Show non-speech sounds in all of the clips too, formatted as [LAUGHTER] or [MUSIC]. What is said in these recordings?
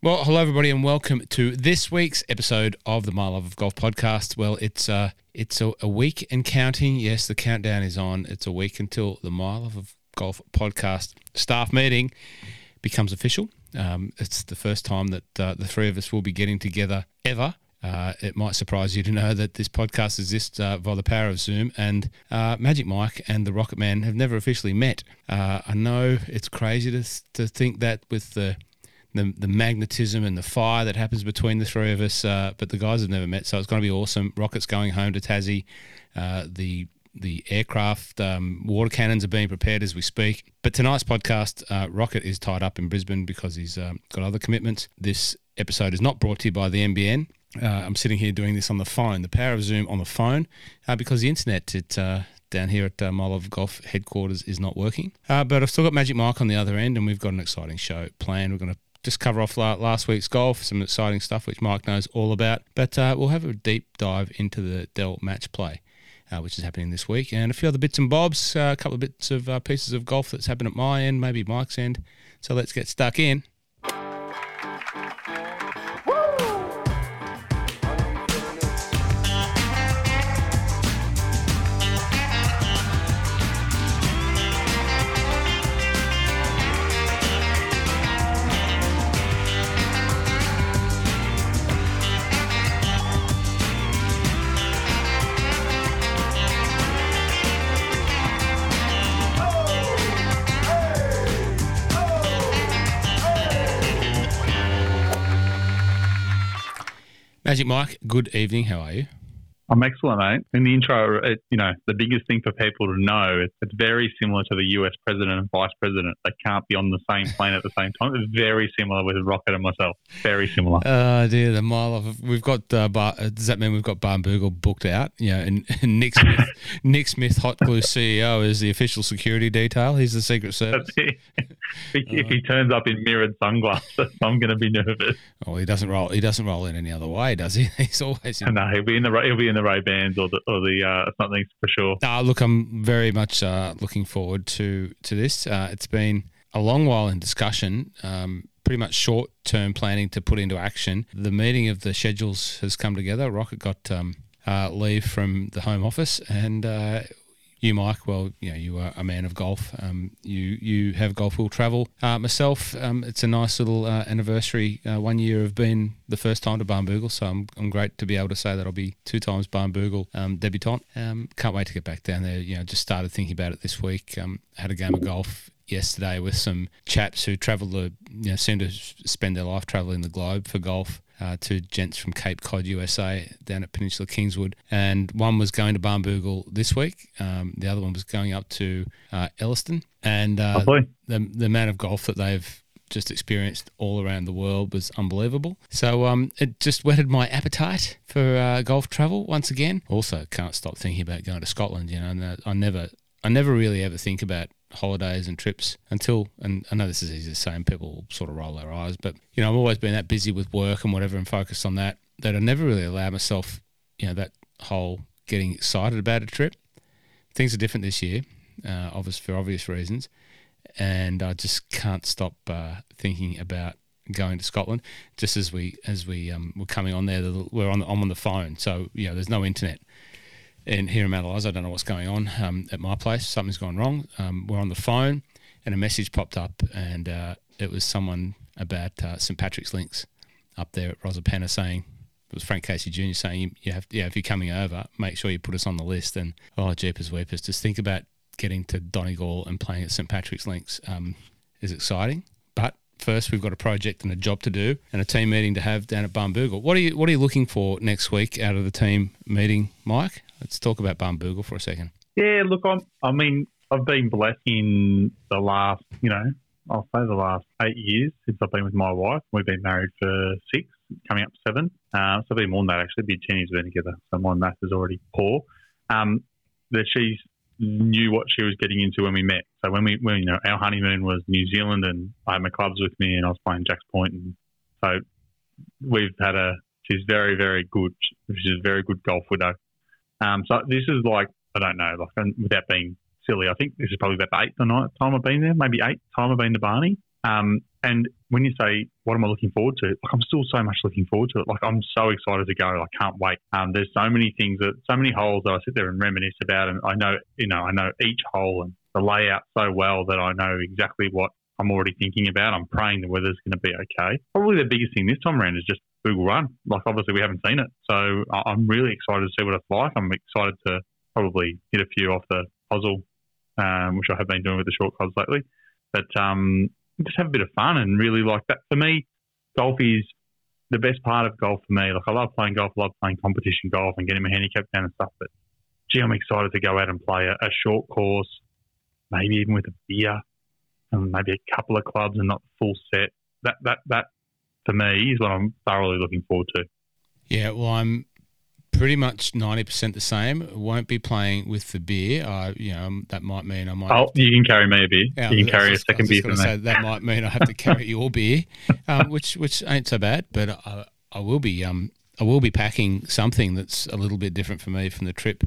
Well, hello everybody, and welcome to this week's episode of the My Love of Golf podcast. Well, it's uh, it's a, a week and counting. Yes, the countdown is on. It's a week until the My Love of Golf podcast staff meeting becomes official. Um, it's the first time that uh, the three of us will be getting together ever. Uh, it might surprise you to know that this podcast exists uh, via the power of Zoom, and uh, Magic Mike and the Rocket Man have never officially met. Uh, I know it's crazy to to think that with the the, the magnetism and the fire that happens between the three of us. Uh, but the guys have never met, so it's going to be awesome. Rocket's going home to Tassie. Uh, the the aircraft um, water cannons are being prepared as we speak. But tonight's podcast, uh, Rocket is tied up in Brisbane because he's um, got other commitments. This episode is not brought to you by the NBN. Uh, I'm sitting here doing this on the phone, the power of Zoom on the phone, uh, because the internet it uh, down here at uh, My Love Golf headquarters is not working. Uh, but I've still got Magic Mike on the other end, and we've got an exciting show planned. We're going to just cover off last week's golf, some exciting stuff which Mike knows all about. But uh, we'll have a deep dive into the Dell match play, uh, which is happening this week, and a few other bits and bobs, uh, a couple of bits of uh, pieces of golf that's happened at my end, maybe Mike's end. So let's get stuck in. Magic Mike, good evening. How are you? I'm excellent, mate. In the intro, it, you know, the biggest thing for people to know, it's, it's very similar to the US president and vice president. They can't be on the same plane at the same time. It's very similar with Rocket and myself. Very similar. Oh, uh, dear. The mile of, we've got, uh, Bar, does that mean we've got Barnbougle booked out? Yeah. And, and Nick Smith, [LAUGHS] Nick Smith, Hot Glue CEO, is the official security detail. He's the Secret Service. If he turns up in mirrored sunglasses, [LAUGHS] I'm going to be nervous. Oh, he doesn't roll. He doesn't roll in any other way, does he? [LAUGHS] He's always. In- no, he'll be in the he'll be in the Ray Bans or the or the uh, something for sure. Uh, look, I'm very much uh, looking forward to to this. Uh, it's been a long while in discussion. Um, pretty much short term planning to put into action. The meeting of the schedules has come together. Rocket got um, uh, leave from the Home Office, and uh, you, Mike, well, you know, you are a man of golf. Um, you you have golf will travel. Uh, myself, um, it's a nice little uh, anniversary. Uh, one year of being the first time to Barnbougle, so I'm, I'm great to be able to say that I'll be two times Barnbougle um, debutant. Um, can't wait to get back down there. You know, just started thinking about it this week. Um, had a game of golf yesterday with some chaps who travel the you know seem to spend their life traveling the globe for golf uh, two gents from Cape Cod, USA, down at Peninsula Kingswood, and one was going to Barnbougle this week. Um, the other one was going up to uh, Ellerston, and uh, the the amount of golf that they've just experienced all around the world was unbelievable. So um, it just whetted my appetite for uh, golf travel once again. Also, can't stop thinking about going to Scotland. You know, and uh, I never, I never really ever think about holidays and trips until, and I know this is easy to say and people sort of roll their eyes, but, you know, I've always been that busy with work and whatever and focused on that, that I never really allow myself, you know, that whole getting excited about a trip. Things are different this year, uh, obvious for obvious reasons, and I just can't stop uh, thinking about going to Scotland. Just as we as we um, were coming on there, we're on I'm on the phone, so you know there's no internet and here in Mount Eliza, I don't know what's going on um, at my place. Something's gone wrong. Um, we're on the phone, and a message popped up, and uh, it was someone about uh, St Patrick's Links up there at Rosapenna saying it was Frank Casey Jr. saying you, have yeah if you're coming over, make sure you put us on the list. And oh, jeepers weepers, just think about getting to Donegal and playing at St Patrick's Links um, is exciting, but first we've got a project and a job to do and a team meeting to have down at Barnbougle. What are you What are you looking for next week out of the team meeting, Mike? Let's talk about Barnbougle for a second. Yeah, look, I'm, I mean, I've been blessed in the last, you know, I'll say the last eight years since I've been with my wife. We've been married for six, coming up seven. Uh, so I've been more than that, actually. It'll be 10 years we've been together. So my math is already poor. Um, that she knew what she was getting into when we met. So when we, when, you know, our honeymoon was New Zealand and I had my clubs with me and I was playing Jacks Point. And so we've had a, she's very, very good. She's a very good golf widow. Um, so this is like I don't know, like without being silly, I think this is probably about the eighth or ninth time I've been there, maybe eighth time I've been to Barney. Um, And when you say, what am I looking forward to? Like, I'm still so much looking forward to it. Like, I'm so excited to go. I can't wait. Um, there's so many things that, so many holes that I sit there and reminisce about. And I know, you know, I know each hole and the layout so well that I know exactly what I'm already thinking about. I'm praying the weather's going to be okay. Probably the biggest thing this time around is just Bougle Run. Like, obviously, we haven't seen it. So I'm really excited to see what it's like. I'm excited to probably hit a few off the puzzle, um, which I have been doing with the short cards lately. But um, just have a bit of fun and really like that. For me, golf is the best part of golf for me. Like I love playing golf, I love playing competition golf and getting my handicap down and stuff. But gee, I'm excited to go out and play a, a short course, maybe even with a beer and maybe a couple of clubs and not full set. That that that for me is what I'm thoroughly looking forward to. Yeah, well, I'm pretty much ninety percent the same. Won't be playing with the beer. I, you know, that might mean I might. Oh, you can carry me a beer. Yeah, you can carry just, a second beer for me. Say, that might mean I have to carry your beer, [LAUGHS] um, which which ain't so bad. But I, I will be um I will be packing something that's a little bit different for me from the trip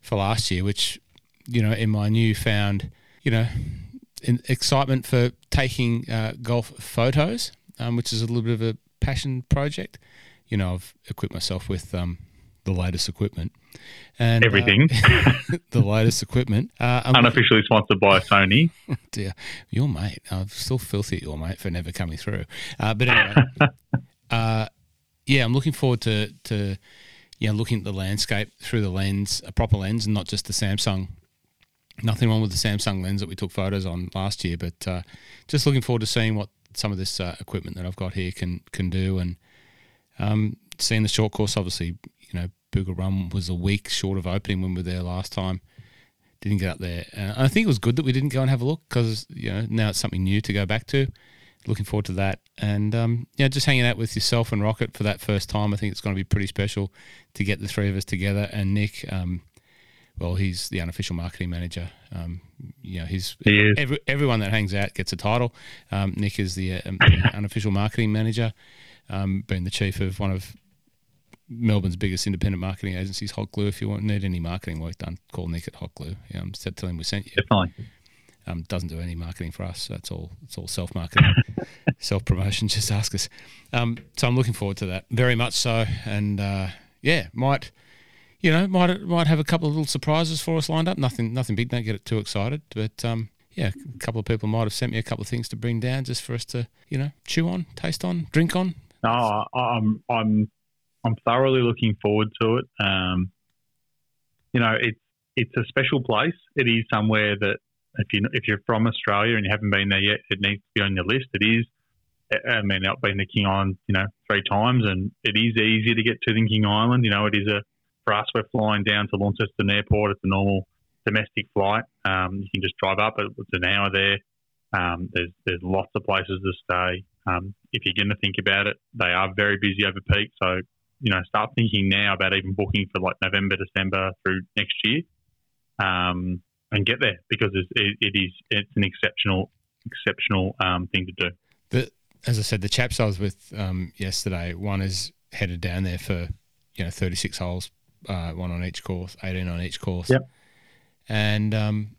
for last year, which you know in my newfound you know excitement for taking uh, golf photos, um, which is a little bit of a passion project. You know, I've equipped myself with um, the latest equipment. And, uh, Everything. Uh, [LAUGHS] [LAUGHS] the latest equipment. Uh, Unofficially sponsored by Sony. [LAUGHS] dear, your mate. I'm still filthy at your mate for never coming through. Uh, but anyway, uh, yeah, I'm looking forward to to yeah looking at the landscape through the lens, a proper lens, and not just the Samsung. Nothing wrong with the Samsung lens that we took photos on last year, but uh, just looking forward to seeing what some of this equipment that I've got here can can do, and um, seeing the short course. Obviously, you know, Bougle Run was a week short of opening when we were there last time. Didn't get up there. Uh, I think it was good that we didn't go and have a look because you know now it's something new to go back to. Looking forward to that, and um, yeah, just hanging out with yourself and Rocket for that first time. I think it's going to be pretty special to get the three of us together. And Nick, um, well, he's the unofficial marketing manager. Um, you know, he's he every, everyone that hangs out gets a title. Um, Nick is the, uh, [LAUGHS] unofficial marketing manager, um, being the chief of one of Melbourne's biggest independent marketing agencies, Hot Glue. If you want need any marketing work done, call Nick at Hot Glue. Um, tell him we sent you. Definitely. Um, doesn't do any marketing for us. That's all. It's all self marketing, [LAUGHS] self promotion. Just ask us. Um, so I'm looking forward to that very much so. And uh, yeah, might you know might might have a couple of little surprises for us lined up. Nothing nothing big. Don't get it too excited. But um, yeah, a couple of people might have sent me a couple of things to bring down just for us to you know chew on, taste on, drink on. No, I'm I'm I'm thoroughly looking forward to it. Um, you know, it's it's a special place. It is somewhere that if you if you're from Australia and you haven't been there yet, it needs to be on your list. It is. I mean, I've been to King Island, you know, three times, and it is easy to get to the King Island. You know, it is a for us. We're flying down to Launceston Airport. It's a normal domestic flight. Um, you can just drive up. It's an hour there. Um, there's there's lots of places to stay. Um, if you're going to think about it, they are very busy over peak. So you know, start thinking now about even booking for like November, December through next year, um, and get there because it, it is it's an exceptional exceptional um, thing to do. The, as I said, the chaps I was with um, yesterday, one is headed down there for you know 36 holes, uh, one on each course, 18 on each course. Yep. And um,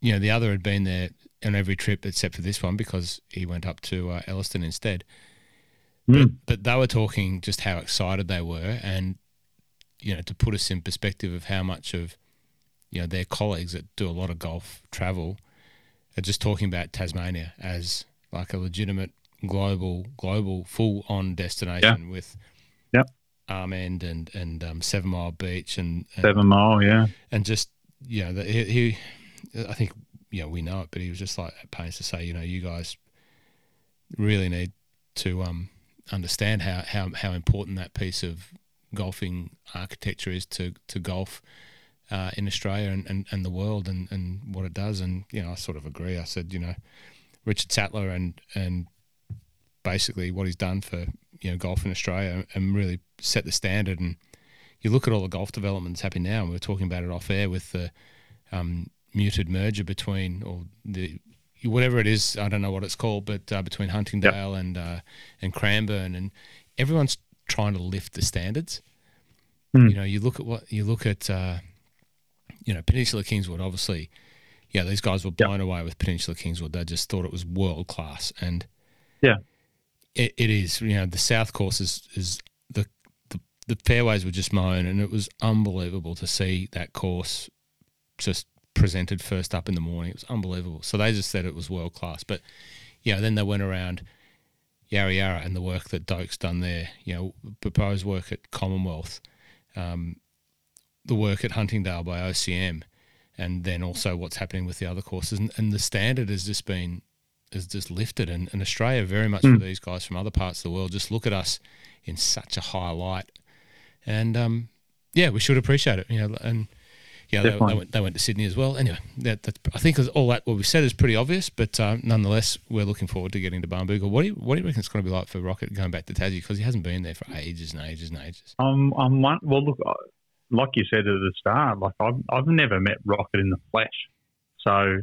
you know the other had been there on every trip except for this one because he went up to uh, Ellerston instead. But, hmm. but they were talking just how excited they were, and you know, to put us in perspective of how much of you know their colleagues that do a lot of golf travel are just talking about Tasmania as like a legitimate global, global, full on destination yeah. with. Arm End and and um, Seven Mile Beach and, and, Seven Mile, yeah, and just you know, the, he, he, I think you know we know it, but he was just like at pains to say, you know, you guys really need to um understand how, how, how important that piece of golfing architecture is to, to golf uh, in Australia and, and, and the world and, and what it does. And, you know, I sort of agree. I said, you know, Richard Sattler and, and basically what he's done for, you know, golf in Australia and really set the standard. And you look at all the golf developments happening now, and we were talking about it off air with the um, muted merger between, or the whatever it is, I don't know what it's called, but uh, between Huntingdale yep. and uh, and Cranbourne, and everyone's trying to lift the standards. Mm. You know, you look at what you look at. Uh, you know, Peninsula Kingswood, obviously, yeah, these guys were blown away with Peninsula Kingswood. They just thought it was world class, and Yeah. It, it is. You know, the South Course is is the, the the fairways were just mown, and it was unbelievable to see that course just presented first up in the morning. It was unbelievable. So they just said it was world class, but you know, then they went around Yarra Yarra and the work that Doak's done there. You know, proposed work at Commonwealth, um, the work at Huntingdale by OCM, and then also what's happening with the other courses. And, and the standard has just been has just lifted. And, and Australia, very much for these guys from other parts of the world, just look at us in such a high light. And um, yeah, we should appreciate it. You know, and yeah, they, they, went, they went to Sydney as well. Anyway, that, that I think all that what we said is pretty obvious, but uh, nonetheless, we're looking forward to getting to Barnbougle. What do you what do you reckon it's going to be like for Rocket going back to Tassie because he hasn't been there for ages and ages and ages. Um, I'm one, well, look, like you said at the start, like I've, I've never met Rocket in the flesh. So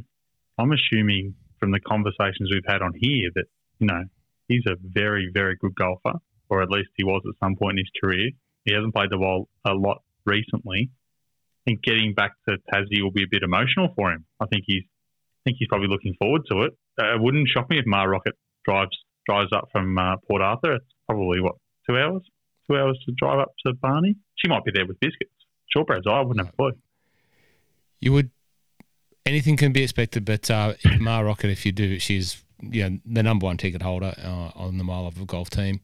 I'm assuming from the conversations we've had on here that, you know, he's a very, very good golfer, or at least he was at some point in his career. He hasn't played the ball a lot recently. I think getting back to Tassie will be a bit emotional for him. I think he's, I think he's probably looking forward to it. Uh, it wouldn't shock me if Mar Rocket drives drives up from uh, Port Arthur. It's probably what two hours, two hours to drive up to Barney. She might be there with biscuits. Shortbreads. I wouldn't have a clue. You would anything can be expected, but uh, Ma Rocket, if you do, she's you know the number one ticket holder uh, on the Mile of Golf team.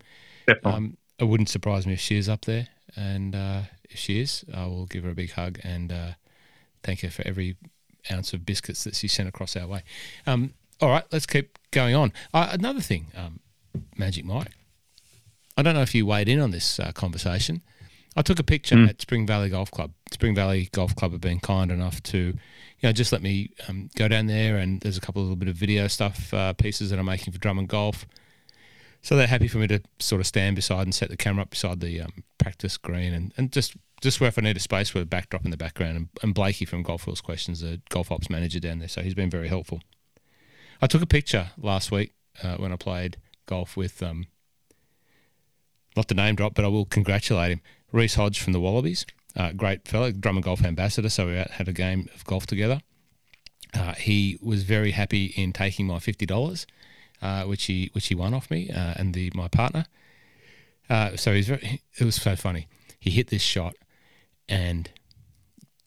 Definitely. Um, it wouldn't surprise me if she is up there, and uh, if she is, I will give her a big hug and uh, thank her for every ounce of biscuits that she sent across our way. Um, all right, let's keep going on. Uh, another thing, um, Magic Mike. I don't know if you weighed in on this uh, conversation. I took a picture Mm. at Spring Valley Golf Club. Spring Valley Golf Club have been kind enough to, you know, just let me um, go down there, and there's a couple of little bit of video stuff, uh, pieces that I'm making for Drummond Golf. So they're happy for me to sort of stand beside and set the camera up beside the um, practice green, and, and just just where if I need a space with a backdrop in the background. And, and Blakey from Golf Rules Questions, the golf ops manager down there, so he's been very helpful. I took a picture last week uh, when I played golf with um, not the name drop, but I will congratulate him. Reece Hodge from the Wallabies, uh, great fella, Drummond Golf ambassador. So we had a game of golf together. Uh, he was very happy in taking my fifty dollars, uh, which he which he won off me uh, and the my partner. Uh, so he's very. It was so funny. He hit this shot, and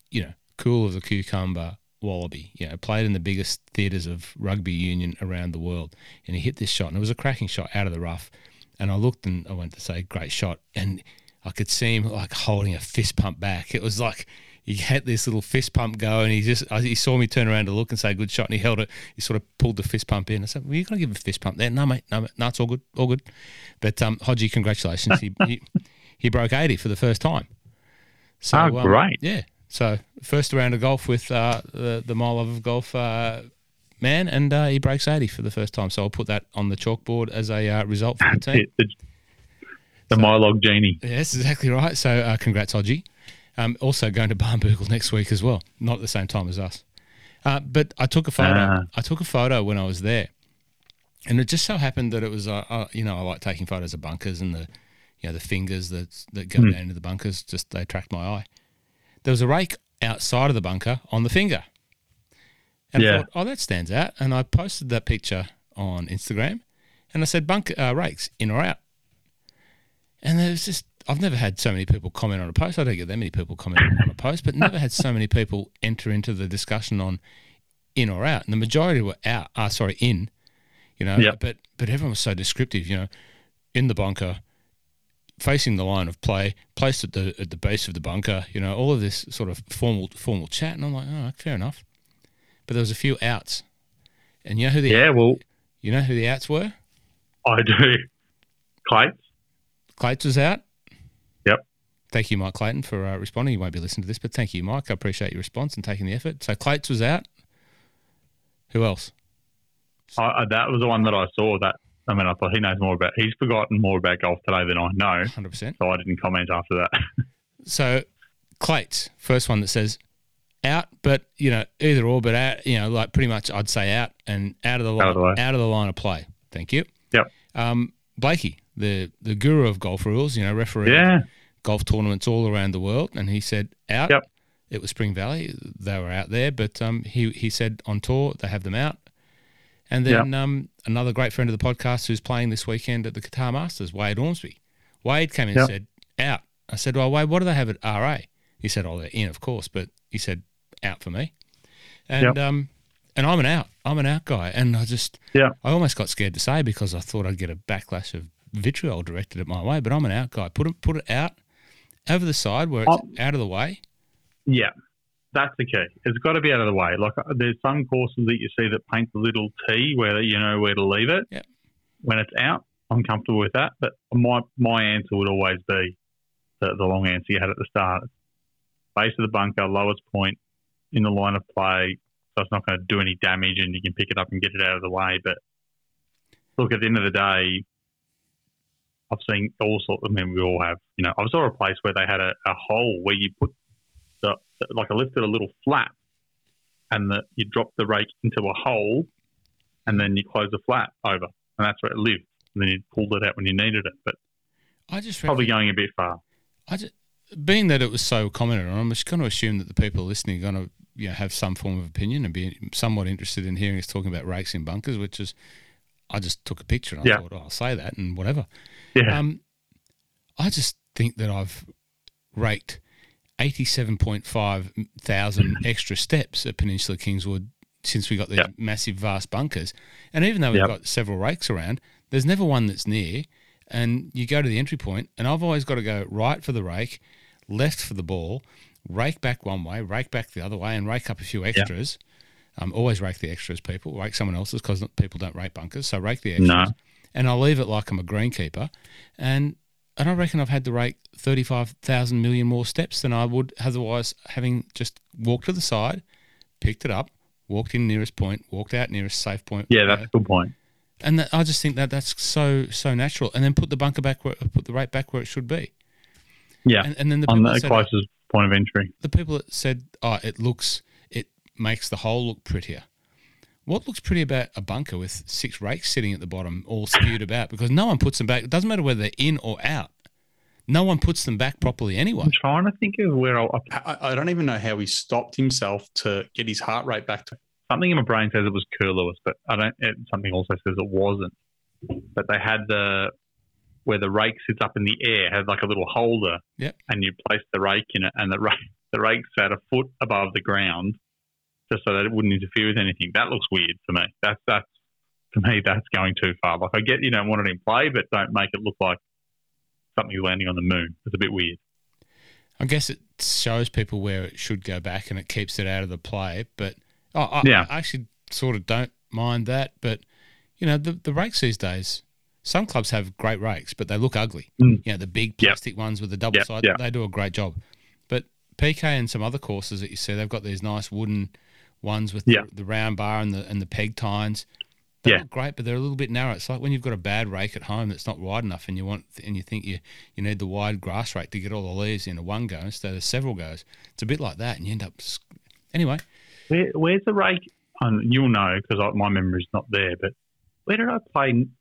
you know, cool as a cucumber. Wallaby, you know, played in the biggest theatres of rugby union around the world, and he hit this shot, and it was a cracking shot out of the rough. And I looked and I went to say, "Great shot," and I could see him like holding a fist pump back. It was like he had this little fist pump go, and he just he saw me turn around to look and say, "Good shot," and he held it. He sort of pulled the fist pump in. I said, "Well, you gonna give a fist pump there?" No, mate, no, mate, no, it's all good, all good. But um, Hodgie, congratulations, he, he he broke eighty for the first time. So, Oh, um, great. yeah. So first round of golf with uh, the the love of golf uh, man, and uh, he breaks eighty for the first time. So I'll put that on the chalkboard as a uh, result for the team. The the Mylog genie. Yes, exactly right. So uh, congrats, Hodgie. Um, also going to Barnbougle next week as well. Not at the same time as us. Uh, but I took a photo. Ah. I took a photo when I was there, and it just so happened that it was, uh, uh, you know, I like taking photos of bunkers and the, you know, the fingers that that go Hmm. down into the bunkers. Just they attract my eye. There was a rake outside of the bunker on the finger, and I Yeah. thought, oh, that stands out. And I posted that picture on Instagram, and I said, "Bunker uh, rakes in or out?" And there was just, I've never had so many people comment on a post. I don't get that many people comment on a post, but never had so many people enter into the discussion on in or out. And the majority were out, uh, sorry, in, you know, Yep. but, but everyone was so descriptive, you know, in the bunker, facing the line of play, placed at the, at the base of the bunker, you know, all of this sort of formal, formal chat. And I'm like, oh, fair enough. But there was a few outs. And you know who the, Yeah, well, you know who the outs were? I do. Clates. Clates was out. Yep. Thank you, Mike Clayton, for uh, responding. You won't be listening to this, but thank you, Mike. I appreciate your response and taking the effort. So Clates was out. Who else? I, that was the one that I saw. That I mean, I thought he knows more about. He's forgotten more about golf today than I know, 100%. so I didn't comment after that. [LAUGHS] So Clates, first one that says out, but, you know, either or, but out, you know, like pretty much I'd say out and out of the line, Out of the out of the line of play. Thank you. Yep. Um, Blakey, the, the guru of golf rules, you know, referee yeah, golf tournaments all around the world, and he said out. Yep. it was Spring Valley. They were out there, but um, he he said on tour they have them out. And then um, another great friend of the podcast who's playing this weekend at the Qatar Masters, Wade Ormsby. Wade came in Yep. and said, out. I said, well, Wade, what do they have at RA? He said, oh, they're in, of course, but he said, out for me. And Yep. um, and I'm an out. I'm an out guy. And I just, Yeah. I almost got scared to say because I thought I'd get a backlash of vitriol directed at my way, but I'm an out guy. Put it, put it out over the side where it's Oh. out of the way. Yeah, that's the key. It's got to be out of the way. Like uh, there's some courses that you see that paint the little T where you know where to leave it. Yep. When it's out, I'm comfortable with that. But my my answer would always be the, the long answer you had at the start. Base of the bunker, lowest point in the line of play, so it's not going to do any damage, and you can pick it up and get it out of the way. But look, at the end of the day, I've seen all sorts. I mean, we all have. You know, I saw a place where they had a, a hole where you put the, like I lifted a little flap, and the, you drop the rake into a hole, and then you close the flap over, and that's where it lived. And then you pulled it out when you needed it, but I just probably going a bit far. I just, being that it was so common, on, I'm just going to assume that the people listening are going to you know, have some form of opinion and be somewhat interested in hearing us talking about rakes in bunkers, which is, I just took a picture and I Yeah. thought, oh, I'll say that and whatever. Yeah, Um, I just think that I've raked 87.5 thousand extra steps at Peninsula Kingswood since we got these Yep. massive, vast bunkers. And even though we've Yep. got several rakes around, there's never one that's near. And you go to the entry point, and I've always got to go right for the rake, left for the ball, rake back one way, rake back the other way, and rake up a few extras. Um, always rake the extras, people. Rake someone else's because people don't rake bunkers. So rake the extras. No. And I'll leave it like I'm a greenkeeper. And and I reckon I've had to rake 35,000 million more steps than I would otherwise having just walked to the side, picked it up, walked in nearest point, walked out nearest safe point. yeah, that's a good point. And that, I just think that that's so so natural. And then put the bunker back where put the rate back where it should be. Yeah, And, and then the on the closest point of entry. the people that said, "Oh, it looks makes the hole look prettier." What looks pretty about a bunker with six rakes sitting at the bottom, all skewed about? Because no one puts them back. It doesn't matter whether they're in or out. No one puts them back properly anyway. I'm trying to think of where I'll, I, I don't even know how he stopped himself to get his heart rate back to. something in my brain says it was Kerr Lewis, but I don't. It, something also says it wasn't. But they had the where the rake sits up in the air had like a little holder, Yep. and you place the rake in it, and the rake [LAUGHS] the rake sat a foot above the ground, just so that it wouldn't interfere with anything. That looks weird to me. That's that's to me that's going too far. Like I get you don't want it in play, but don't make it look like something landing on the moon. It's a bit weird. I guess it shows people where it should go back and it keeps it out of the play. But oh, I, Yeah. I actually sort of don't mind that. But you know, the the rakes these days, some clubs have great rakes, but they look ugly. Mm. You know, the big Yep. plastic ones with the double Yep, side, yep. they do a great job. But PK and some other courses that you see, they've got these nice wooden ones with Yeah. the, the round bar and the and the peg tines. They Yeah. look great, but they're a little bit narrow. It's like when you've got a bad rake at home that's not wide enough, and you want and you think you you need the wide grass rake to get all the leaves in a one go instead of several goes. It's a bit like that, and you end up. Anyway, Where, where's the rake? Um, you'll know because my memory's not there. But where did I play in,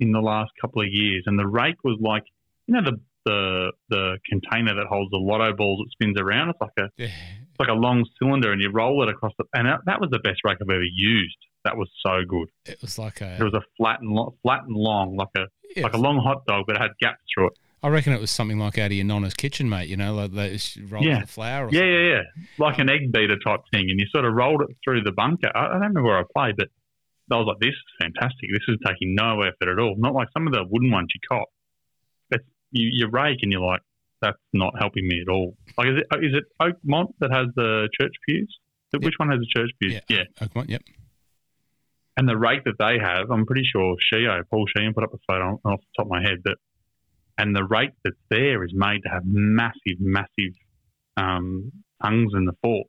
in the last couple of years? And the rake was like, you know, the the the container that holds the lotto balls that spins around. It's like a yeah, like a long cylinder, and you roll it across the. And that, that was the best rake I've ever used. That was so good. it was like a. It was a flat and lo- flat and long, like a like a long hot dog, but it had gaps through it. I reckon it was something like out of your nonna's kitchen, mate. You know, like they roll Yeah. the flour. Or Yeah, yeah, yeah. Like an egg beater type thing. And you sort of rolled it through the bunker. I, I don't remember where I played, but I was like, this is fantastic. This is taking no effort at all. Not like some of the wooden ones you cop. It's, you, you rake and you're like, that's not helping me at all. Like, is it, is it Oakmont that has the church pews? Which one has the church pews? Yeah. yeah. On, yep. And the rake that they have, I'm pretty sure Sheo, Paul Sheehan put up a photo on- off the top of my head that, and the rake that's there is made to have massive, massive um, tongues in the fork.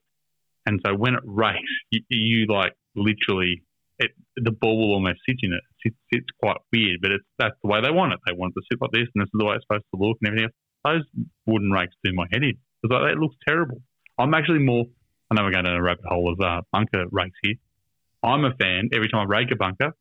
And so when it rakes, you, you like literally, it, the ball will almost sit in it. It's, sits, sits quite weird, but it's that's the way they want it. They want it to sit like this, and this is the way it's supposed to look, and everything else. Those wooden rakes do my head in because like, it looks terrible. I'm actually more. I know we're going down a rabbit hole of uh, bunker rakes here. I'm a fan every time I rake a bunker,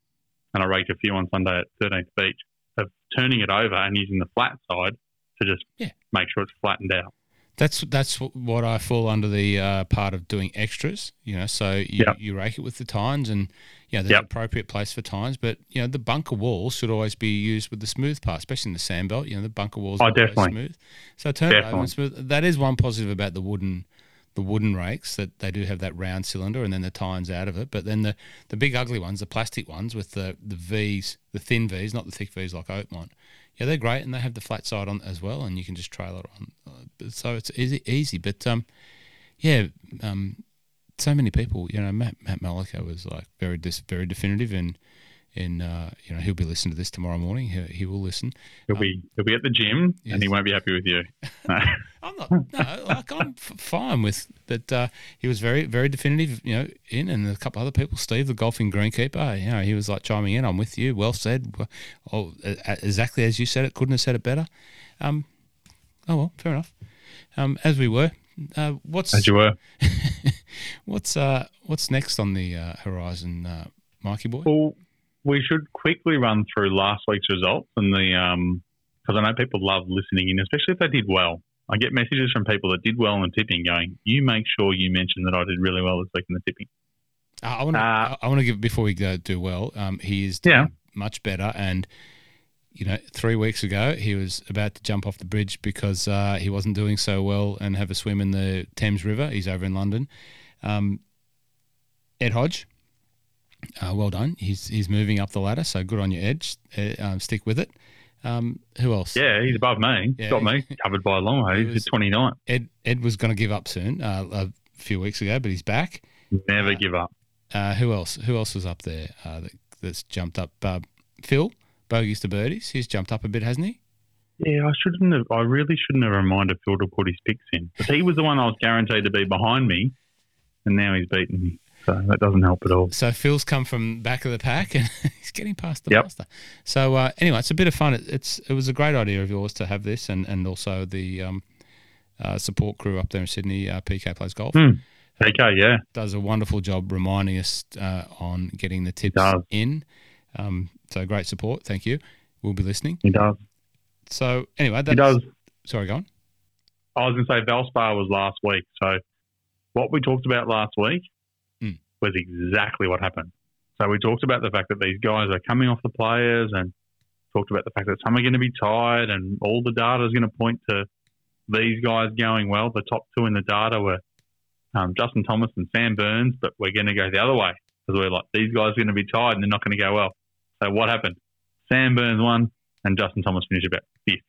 and I raked a few on Sunday at 13th Beach, of turning it over and using the flat side to just Yeah. make sure it's flattened out. That's that's what I fall under the uh, part of doing extras. You know, so you, Yep. you rake it with the tines, and you know there's Yep. an appropriate place for tines. But you know, the bunker wall should always be used with the smooth part, especially in the sand belt. You know, the bunker walls Oh, definitely. smooth. So turn it over and smooth. That is one positive about the wooden the wooden rakes that they do have that round cylinder and then the tines out of it. But then the, the big ugly ones, the plastic ones with the, the V's, the thin V's, not the thick V's like Oakmont. Yeah, they're great and they have the flat side on as well, and you can just trail it on. Uh, So it's easy, easy. But um, yeah, um, so many people. You know, Matt Matt Malika was like very dis, very definitive, and in uh, you know he'll be listening to this tomorrow morning. He, he will listen. He'll be he'll be at the gym Yes. and he won't be happy with you. [LAUGHS] No. I'm not. No, like I'm f- fine with that. Uh, he was very, very definitive. You know, in and a couple other people. Steve, the golfing greenkeeper. You know, he was like chiming in. I'm with you. Well said. Oh, exactly as you said it. Couldn't have said it better. Um. Oh well, fair enough. Um, as we were. Uh, what's As you were. [LAUGHS] what's uh what's next on the uh, horizon, uh, Mikey boy? Well, we should quickly run through last week's results and the um because I know people love listening in, especially if they did well. I get messages from people that did well in tipping, going, "You make sure you mention that I did really well this week in the tipping." Uh, I want to. Uh, I want to give before we go do well. Um, he is doing Yeah. much better, and you know, three weeks ago he was about to jump off the bridge because uh, he wasn't doing so well and have a swim in the Thames River. He's over in London. Um, Ed Hodge, uh, well done. He's he's moving up the ladder, so good on your Edge. Uh, um, stick with it. Um, who else? Yeah, he's above me. Yeah. He's got me covered by a long way. He He's was- at 29. Ed Ed was going to give up soon, uh, a few weeks ago, but he's back. Never Uh, give up. Uh, who else? Who else was up there uh, that, that's jumped up? Phil, bogeys to birdies. He's jumped up a bit, hasn't he? Yeah, I shouldn't have. I really shouldn't have reminded Phil to put his picks in. But he was the one I was guaranteed to be behind me, and now he's beaten me. So that doesn't help at all. So Phil's come from back of the pack and [LAUGHS] he's getting past the Yep. master. So uh, anyway, it's a bit of fun. It, it's it was a great idea of yours to have this, and and also the um, uh, support crew up there in Sydney, uh, PK plays golf, Hmm. Okay, yeah, does a wonderful job reminding us uh, on getting the tips in. Um, so great support. Thank you. We'll be listening. he does. So anyway, that's, He does. Sorry, go on. I was going to say Valspar was last week. So what we talked about last week. Was exactly what happened. So we talked about the fact that these guys are coming off the players and talked about the fact that some are going to be tired and all the data is going to point to these guys going well. The top two in the data were um, Justin Thomas and Sam Burns, but we're going to go the other way because we're like, these guys are going to be tired and they're not going to go well. So what happened? Sam Burns won and Justin Thomas finished about fifth.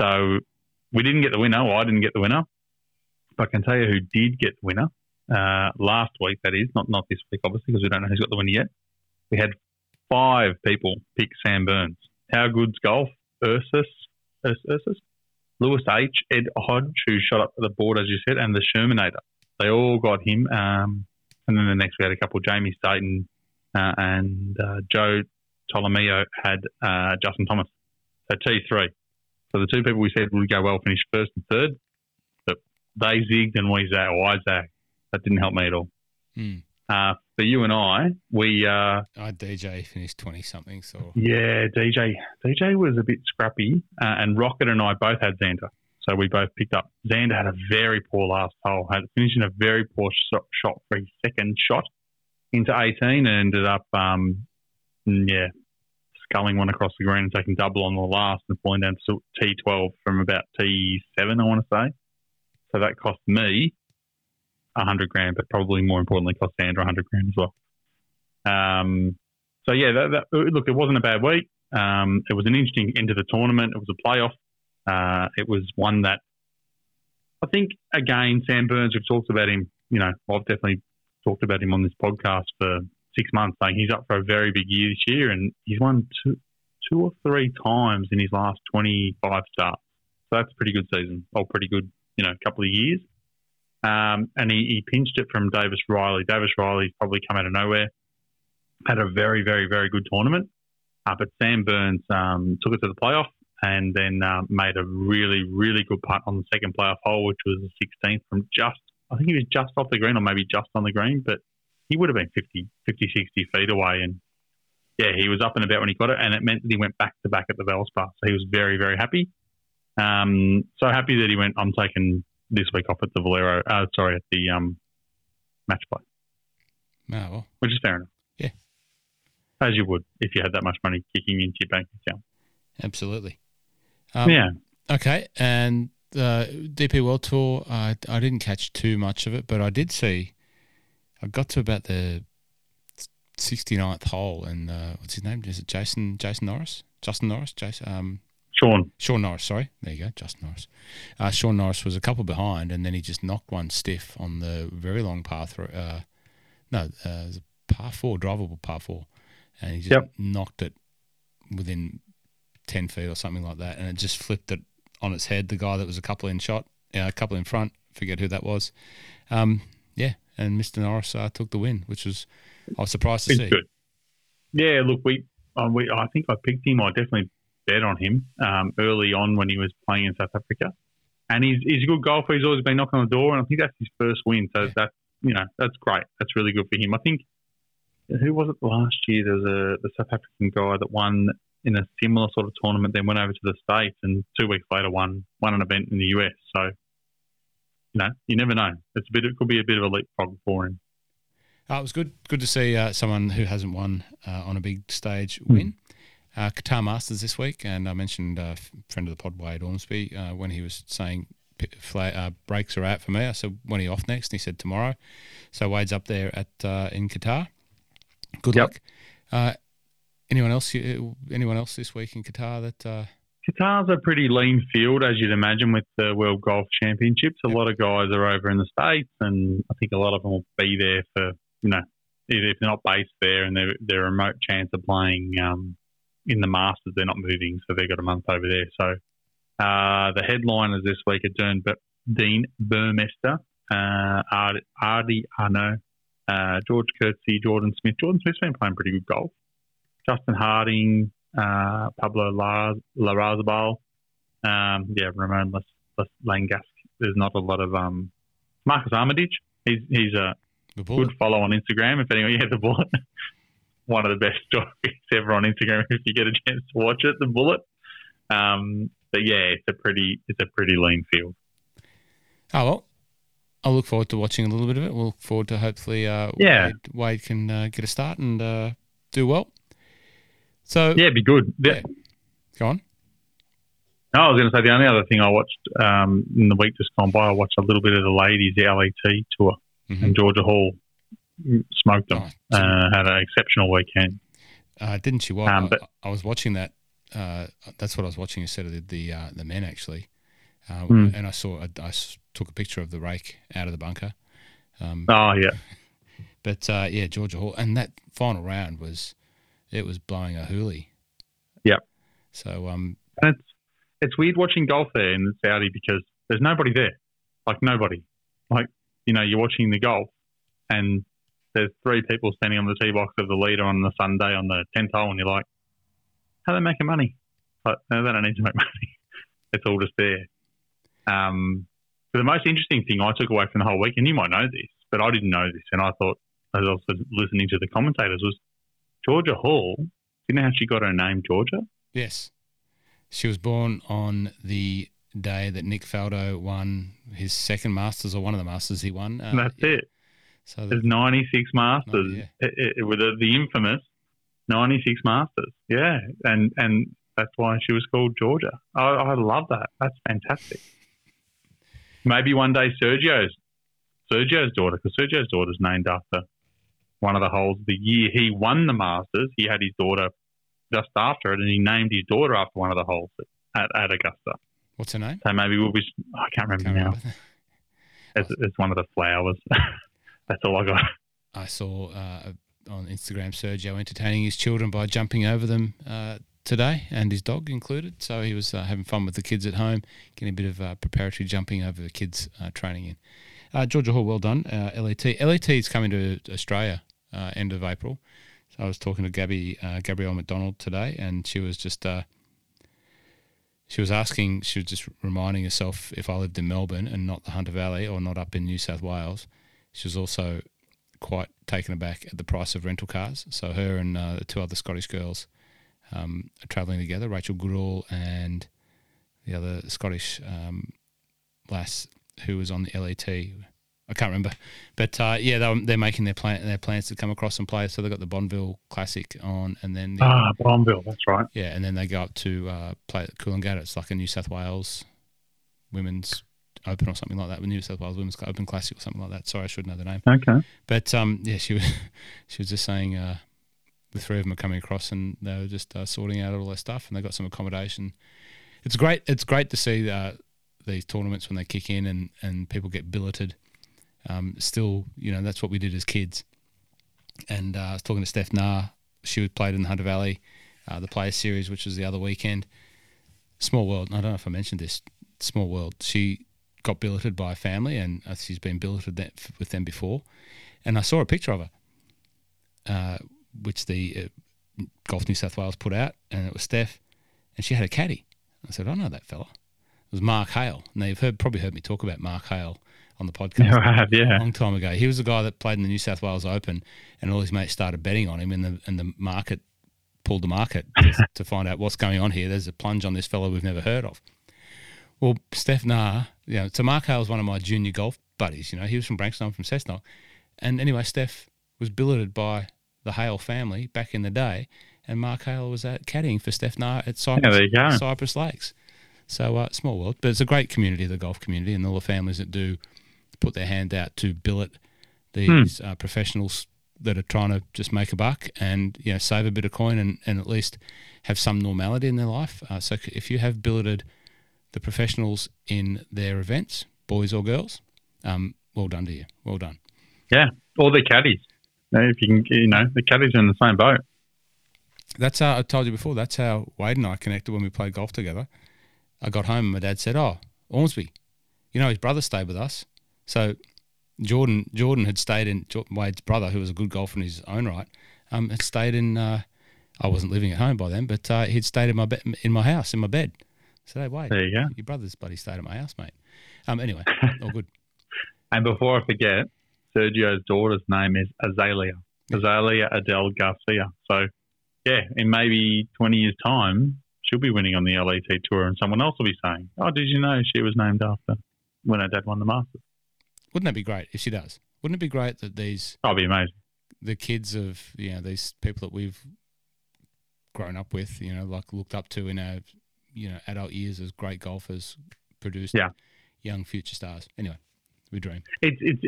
So we didn't get the winner. Well, I didn't get the winner. But I can tell you who did get the winner uh, last week, that is, not, not this week, obviously, because we don't know who's got the winner yet. We had five people pick Sam Burns. How good's golf? Ursus, Ursus, Lewis H, Ed Hodge, who shot up the board, as you said, and the Shermanator. They all got him. Um, and then the next we had a couple, Jamie Staten uh, and uh, Joe Ptolomeo had uh, Justin Thomas. So T3. So the two people we said would go well finished first and third, but they zigged and we zagged, zagged. That didn't help me at all. Hmm. Uh, for you and I, we, uh, I DJ finished twenty something. So yeah, DJ, DJ was a bit scrappy, uh, and Rocket and I both had Xander. So we both picked up. Xander had a very poor last hole, had finished in a very poor shot, shot for his second shot into 18 and ended up, um, mm, yeah, sculling one across the green and taking double on the last and falling down to T12 from about T7, I want to say. So that cost me a hundred grand, but probably more importantly, cost Xander a hundred grand as well. Um, so yeah, that, that, look, it wasn't a bad week. Um, it was an interesting end to the tournament. It was a playoff. Uh, it was one that I think again, Sam Burns. We've talked about him. You know, I've definitely talked about him on this podcast for six months, saying he's up for a very big year this year, and he's won two, two or three times in his last twenty-five starts. So that's a pretty good season, or pretty good, you know, couple of years. Um, and he, he pinched it from Davis Riley. Davis Riley's probably come out of nowhere. Had a very, very, very good tournament. Uh, but Sam Burns um, took it to the playoff and then um, made a really, really good putt on the second playoff hole, which was the 16th from just, I think he was just off the green or maybe just on the green, but he would have been 50, 50 60 feet away. And yeah, he was up and about when he got it, and it meant that he went back to back at the Valspar. So he was very, very happy. Um, so happy that he went, I'm taking this week off at the Valero. Uh, sorry, at the um, match play, Oh, well, which is fair enough. Yeah. as you would if you had that much money kicking into your bank account. absolutely. Um, yeah, Okay, and the DP World Tour, I I didn't catch too much of it, but I did see. I got to about the 69th hole, and uh, what's his name? Is it Jason Jason Norris? Justin Norris? Jason um, Shaun. Shaun Norris. Sorry, there you go, Justin Norris. Uh, Shaun Norris was a couple behind, and then he just knocked one stiff on the very long par through. Uh, no, uh, it was a par four, drivable par four, and he just Yep. knocked it within ten feet or something like that, and it just flipped it on its head. The guy that was a couple in shot, uh, a couple in front, forget who that was. Um, yeah, and Mr. Norris uh, took the win, which was I was surprised to He's see. good. Yeah, look, we, uh, we, I think I picked him. I definitely bet on him um, early on when he was playing in South Africa, and he's he's a good golfer. He's always been knocking on the door, and I think that's his first win. So Yeah. that you know that's great. That's really good for him. I think who was it last year? There was a the South African guy that won in a similar sort of tournament, then went over to the states, and two weeks later won won an event in the US. So. You know, you never know. It's a bit. It could be a bit of a leapfrog for him. Uh, it was good good to see uh, someone who hasn't won uh, on a big stage Hmm. win. Uh, Qatar Masters this week, and I mentioned uh, friend of the pod Wade Ormsby uh, when he was saying uh, breaks are out for me. I said when are you off next? And he said tomorrow. So Wade's up there at uh, in Qatar. Good Yep. luck. Uh, anyone else? Anyone else this week in Qatar that? Uh, Qatar's a pretty lean field, as you'd imagine, with the World Golf Championships. A lot of guys are over in the States, and I think a lot of them will be there for, you know, if they're not based there and they're, they're a remote chance of playing um, in the Masters, they're not moving, so they've got a month over there. So uh, the headliners this week are Dean, Dean Burmester, uh, Ard- Adri Arnaus, uh, George Coetzee, Jordan Smith. Jordan Smith's been playing pretty good golf. Justin Harding, uh, Pablo Lar- Larrazabal, um, yeah, Ramon Las, Las Langas. There's not a lot of um, Marcus Armitage. He's he's a good follow on Instagram. If anyone, [LAUGHS] yeah, the bullet, one of the best [LAUGHS] stories ever on Instagram. If you get a chance to watch it, the bullet. Um, but yeah, it's a pretty it's a pretty lean field. Oh well, I'll look forward to watching a little bit of it. We'll look forward to hopefully uh, Yeah. Wade, Wade can uh, get a start and uh, do well. So Yeah, be good. Yeah. go on. No, I was going to say the only other thing I watched um, in the week just gone by, I watched a little bit of the ladies LET tour, Mhm. and Georgia Hall smoked them. Oh, Uh, had an exceptional weekend. Uh, didn't you? Watch? Um, but- I, I was watching that. Uh, that's what I was watching instead of the the, uh, the men actually, Hmm. and I saw I took a picture of the rake out of the bunker. Um, Oh yeah, [LAUGHS] but uh, yeah, Georgia Hall, and that final round was it was blowing a hoolie. Yep. So um, and it's it's weird watching golf there in Saudi because there's nobody there, like nobody. Like you know, you're watching the golf, and there's three people standing on the tee box of the leader on the Sunday on the tenth hole, and you're like, how are they making money? But no, they don't need to make [LAUGHS] money. it's all just there. Um, but the most interesting thing I took away from the whole week, and you might know this, but I didn't know this, and I thought as I was listening to the commentators was Georgia Hall. Do you know how she got her name, Georgia? yes, she was born on the day that Nick Faldo won his second Masters or one of the Masters he won. Uh, That's it. So the, There's 96 Masters Oh, yeah. it, it, with the, the infamous 96 Masters. Yeah, and and that's why she was called Georgia. I, I love that. That's fantastic. [LAUGHS] Maybe one day Sergio's Sergio's daughter, because Sergio's daughter's named after one of the holes. The year he won the Masters, he had his daughter just after it, and he named his daughter after one of the holes at, at Augusta. what's her name? So maybe we'll be. I can't remember Can't now. remember. It's, it's one of the flowers. [LAUGHS] that's all I got. I saw uh, on Instagram Sergio entertaining his children by jumping over them uh, today, and his dog included. So he was uh, having fun with the kids at home, getting a bit of uh, preparatory jumping over the kids uh, training in. Uh, Georgia Hall, well done. LET LET is coming to Australia end of April. So I was talking to Gabby Gabrielle McDonald today, and she was just she was asking, she was just reminding herself if I lived in Melbourne and not the Hunter Valley or not up in New South Wales. She was also quite taken aback at the price of rental cars. So her and uh, the two other Scottish girls um, are travelling together, Rachel Goodall and the other Scottish um, lass who was on the LET. I can't remember, but uh, yeah, they're, they're making their plan their plans to come across and play. So they've got the Bonville Classic on, and then the, Ah, Bonville, that's right. yeah, and then they go up to uh, play at Coolangatta. It's like a New South Wales Women's Open or something like that. New South Wales Women's Open Classic or something like that. Sorry, I should know the name. Okay. But um, yeah, she was [LAUGHS] she was just saying uh, the three of them are coming across and they were just uh, sorting out all their stuff and they got some accommodation. It's great. It's great to see uh, these tournaments when they kick in and, and people get billeted. Um, still, you know, that's what we did as kids. And uh, I was talking to Steph Nah. She was played in the Hunter Valley, uh, the Players Series, which was the other weekend. Small world. I don't know if I mentioned this. Small world. She got billeted by a family, and uh, she's been billeted that, with them before. And I saw a picture of her, uh, which the uh, Golf New South Wales put out, and it was Steph, and she had a caddy. I said, I know that fella. It was Mark Hale. Now you've heard probably heard me talk about Mark Hale on the [LAUGHS] podcast Yeah, I have, yeah. a long time ago. He was the guy that played in the New South Wales Open, and all his mates started betting on him, and the and the market pulled the market to, [LAUGHS] to find out what's going on here. There's a plunge on this fellow we've never heard of. Well, Steph Nah, you know, so Mark Hale's one of my junior golf buddies. You know, he was from Branxton, from Cessnock, and anyway, Steph was billeted by the Hale family back in the day, and Mark Hale was at caddying for Steph Nah at Cypress, Yeah, there you go. Cypress Lakes. So uh, small world, but it's a great community, the golf community, and all the families that do put their hand out to billet these uh, professionals that are trying to just make a buck and you know save a bit of coin and, and at least have some normality in their life. Uh, so if you have billeted the professionals in their events, boys or girls, um, well done to you. Well done. Yeah. Or the caddies. If you can, you know, the caddies are in the same boat. That's how I told you before. That's how Wade and I connected when we played golf together. I got home and my dad said, "Oh, Ormsby, you know his brother stayed with us." So Jordan Jordan had stayed in Wade's brother, who was a good golfer in his own right, um, had stayed in. Uh, I wasn't living at home by then, but uh, he'd stayed in my be- in my house in my bed. So hey, wait. There you go. your brother's buddy stayed at my house, mate. Um, anyway, all good. [LAUGHS] [LAUGHS] And before I forget, Sergio's daughter's name is Azalea. Azalea Adele Garcia. So, yeah, in maybe 20 years' time, she'll be winning on the LET tour, and someone else will be saying, "Oh, did you know she was named after when her dad won the Masters?" Wouldn't that be great if she does? Wouldn't it be great that these That'll be amazing. the kids of you know these people that we've grown up with, you know, like looked up to in our you know adult years as great golfers, produced Yeah. young future stars. Anyway, we dream. It's it's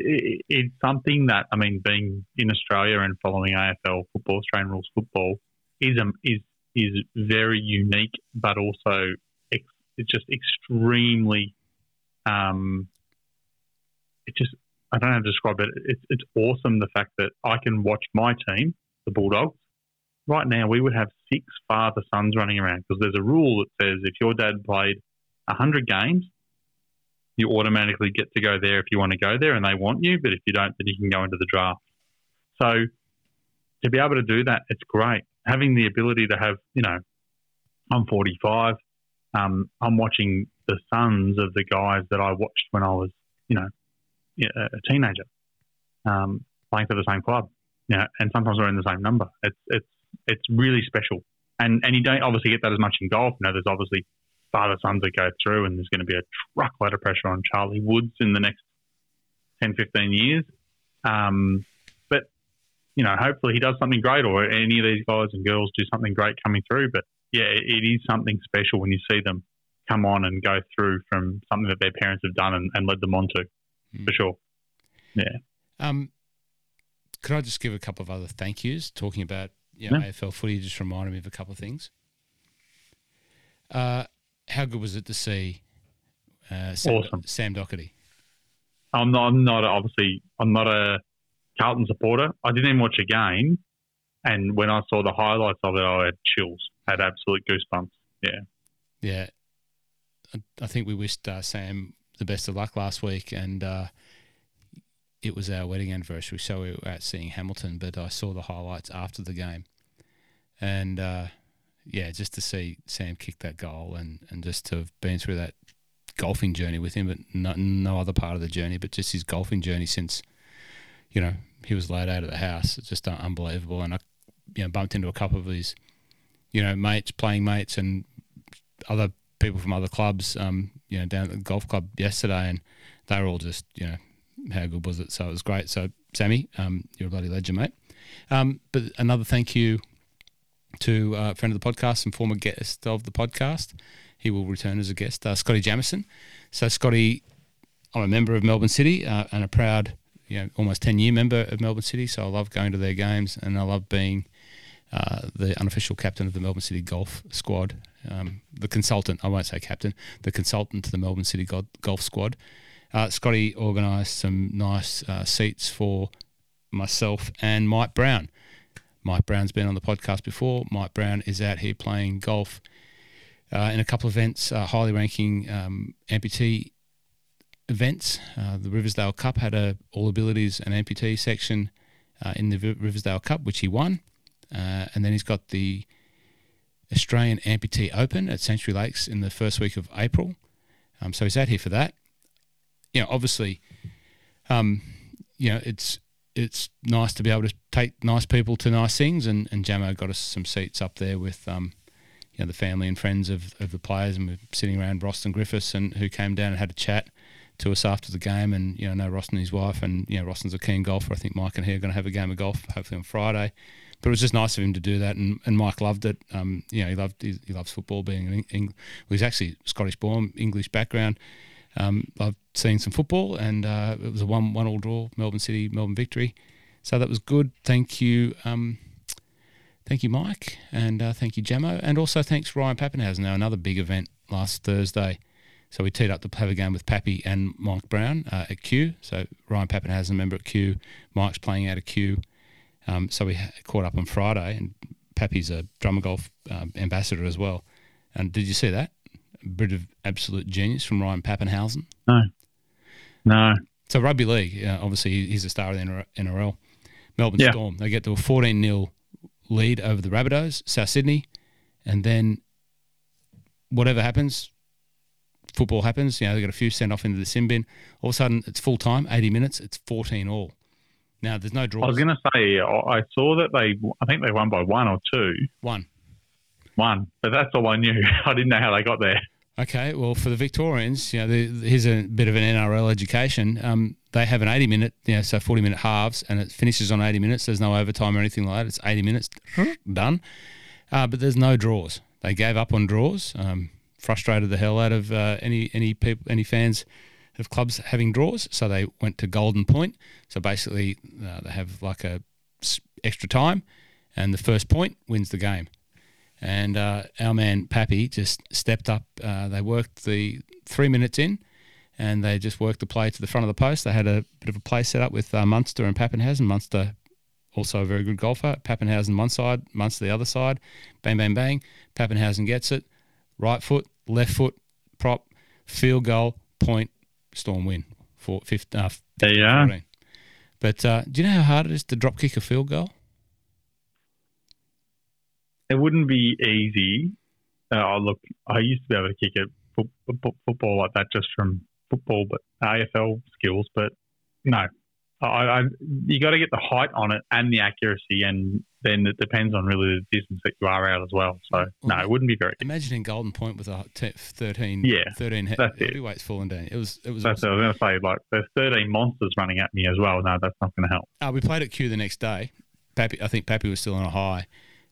it's something that I mean, being in Australia and following AFL football, Australian rules football, is um is is very unique, but also ex, it's just extremely. Um, it just I don't know how to describe it. It's it's awesome the fact that I can watch my team, the Bulldogs. Right now, we would have six father sons running around because there's a rule that says if your dad played hundred games, you automatically get to go there if you want to go there and they want you, but if you don't, then you can go into the draft. So to be able to do that, it's great. Having the ability to have, you know, I'm 45, um, I'm watching the sons of the guys that I watched when I was, you know, a a teenager, um, playing for the same club. You know, and sometimes we're in the same number. It's it's it's really special. And and you don't obviously get that as much in golf. You know, there's obviously father sons that go through, and there's going to be a truckload of pressure on Charlie Woods in the next 10, 15 years. Um, but, you know, hopefully he does something great, or any of these guys and girls do something great coming through. But yeah, it, it is something special when you see them come on and go through from something that their parents have done and, and led them on to, for sure. Yeah. Um, could I just give a couple of other thank yous? Talking about you know, Yeah. AFL footy just reminded me of a couple of things. Uh, how good was it to see uh, Sam, Awesome. Sam Docherty? I'm not, I'm not obviously, I'm not a Carlton supporter. I didn't even watch a game. And when I saw the highlights of it, I had chills, had absolute goosebumps. Yeah. Yeah, I, I think we wished uh, Sam the best of luck last week, and uh, it was our wedding anniversary, so we were out seeing Hamilton. But I saw the highlights after the game, and uh, yeah, just to see Sam kick that goal, and, and just to have been through that golfing journey with him, but no, no other part of the journey, but just his golfing journey since you know he was laid out of the house. It's just uh, unbelievable, and I you know bumped into a couple of his you know mates, playing mates, and other people from other clubs, um, you know, down at the golf club yesterday, and they were all just you know how good was it? So it was great. So Sammy, um, you're a bloody legend, mate. Um, but another thank you to a friend of the podcast and former guest of the podcast. He will return as a guest, uh, Scotty Jamieson. So Scotty, I'm a member of Melbourne City uh, and a proud, you know, almost 10 year member of Melbourne City. So I love going to their games and I love being uh, the unofficial captain of the Melbourne City golf squad, um, the consultant, I won't say captain, the consultant to the Melbourne City golf squad. Uh, Scotty organised some nice uh, seats for myself and Mike Brown. Mike Brown's been on the podcast before. Mike Brown is out here playing golf uh, in a couple of events, uh, highly ranking um, amputee events. Uh, the Riversdale Cup had a all abilities and amputee section uh, in the Riversdale Cup, which he won. And then he's got the Australian Amputee Open at Century Lakes in the first week of April. Um, so he's out here for that. You know, obviously, um, you know, it's it's nice to be able to take nice people to nice things, and, and Jamo got us some seats up there with um, you know the family and friends of, of the players, and we're sitting around Rostyn Griffiths, and who came down and had a chat to us after the game, and you know, know Rostyn and his wife, and you know, Rostyn's a keen golfer. I think Mike and he are going to have a game of golf hopefully on Friday. But it was just nice of him to do that, and, and Mike loved it. Um, you know, he loved he, he loves football. Being an Eng- well, he's actually Scottish born, English background. Um, I've seen some football, and uh, it was a one one all draw, Melbourne City, Melbourne victory. So that was good. Thank you, um, thank you, Mike, and uh, thank you, Jamo, and also thanks Ryan Papenhuyzen. Now another big event last Thursday. So we teed up to have a game with Pappy and Mike Brown uh, at Kew. So Ryan Papenhuyzen, a member at Kew, Mike's playing out of Kew. Um, so we caught up on Friday, and Pappy's a Drummond Golf um, ambassador as well. And did you see that? Bit of absolute genius from Ryan Papenhuyzen? No. No. So rugby league, uh, obviously he's a star of the NRL. Melbourne yeah. Storm, they get to a 14 0 lead over the Rabbitohs, South Sydney, and then whatever happens, football happens. You know, they got a few sent off into the sin bin. All of a sudden, it's full time, 80 minutes, it's 14 all. Now, there's no draws. I was going to say, I saw that they, I think they won by one or two. One. One. But that's all I knew. [LAUGHS] I didn't know how they got there. Okay, well, for the Victorians, you know, the, here's a bit of an NRL education. Um, they have an 80 minute, you know, so 40 minute halves, and it finishes on 80 minutes. There's no overtime or anything like that. It's 80 minutes, done. Uh, but there's no draws. They gave up on draws. Um, frustrated the hell out of uh, any any people, any fans of clubs having draws. So they went to Golden Point. So basically, uh, they have like a extra time, and the first point wins the game. And uh, our man Pappy just stepped up. Uh, they worked the three minutes in, and they just worked the play to the front of the post. They had a bit of a play set up with uh, Munster and Papenhuyzen. Munster, also a very good golfer. Papenhuyzen one side, Munster the other side. Bang, bang, bang. Papenhuyzen gets it. Right foot, left foot, prop, field goal, point, Storm win. For 15, uh, 15 there you are. But uh, do you know how hard it is to drop kick a field goal? It wouldn't be easy. Uh, look, I used to be able to kick it football like that just from football, but AFL skills. But no, I, I you got to get the height on it and the accuracy, and then it depends on really the distance that you are out as well. So no, it wouldn't be very. Imagining Golden Point with a t- thirteen, yeah, thirteen that's heavyweights falling down. It was it was. That's awesome. what I was going to say. Like there's thirteen monsters running at me as well. No, that's not going to help. Uh, we played at Kew the next day. Pappy, I think Pappy was still on a high,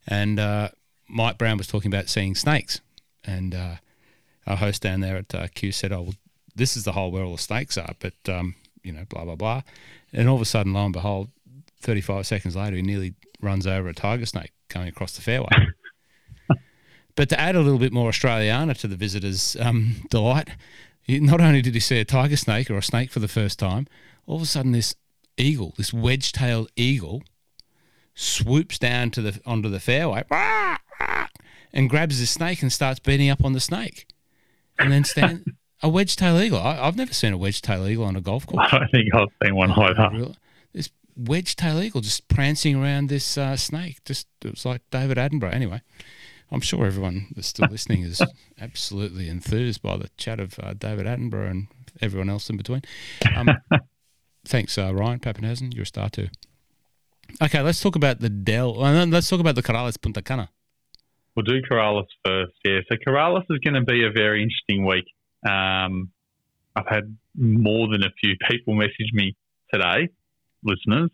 and uh, Mike Brown was talking about seeing snakes, and uh, our host down there at uh, Kew said, "Oh, well, this is the hole where all the snakes are," but um, you know, blah blah blah. And all of a sudden, lo and behold, 35 seconds later, he nearly runs over a tiger snake coming across the fairway. [LAUGHS] but to add a little bit more Australiana to the visitors' um, delight, not only did he see a tiger snake or a snake for the first time, all of a sudden this eagle, this wedge-tailed eagle, swoops down to the onto the fairway and grabs the snake and starts beating up on the snake, and then stand. A wedge tail eagle. I, have never seen a wedge tail eagle on a golf course. [LAUGHS] I don't think I've seen one that. This wedge tail eagle just prancing around this uh, snake. Just it was like David Attenborough. Anyway, I'm sure everyone that's still listening is absolutely enthused by the chat of uh, David Attenborough and everyone else in between. Um, [LAUGHS] thanks, uh, Ryan Papenhuyzen. You're a star too. Okay, let's talk about the Dell. And let's talk about the Corales Punta Cana. We'll do Corales first. Yeah, so Corales is going to be a very interesting week. Um, I've had more than a few [LAUGHS] people message me today, listeners,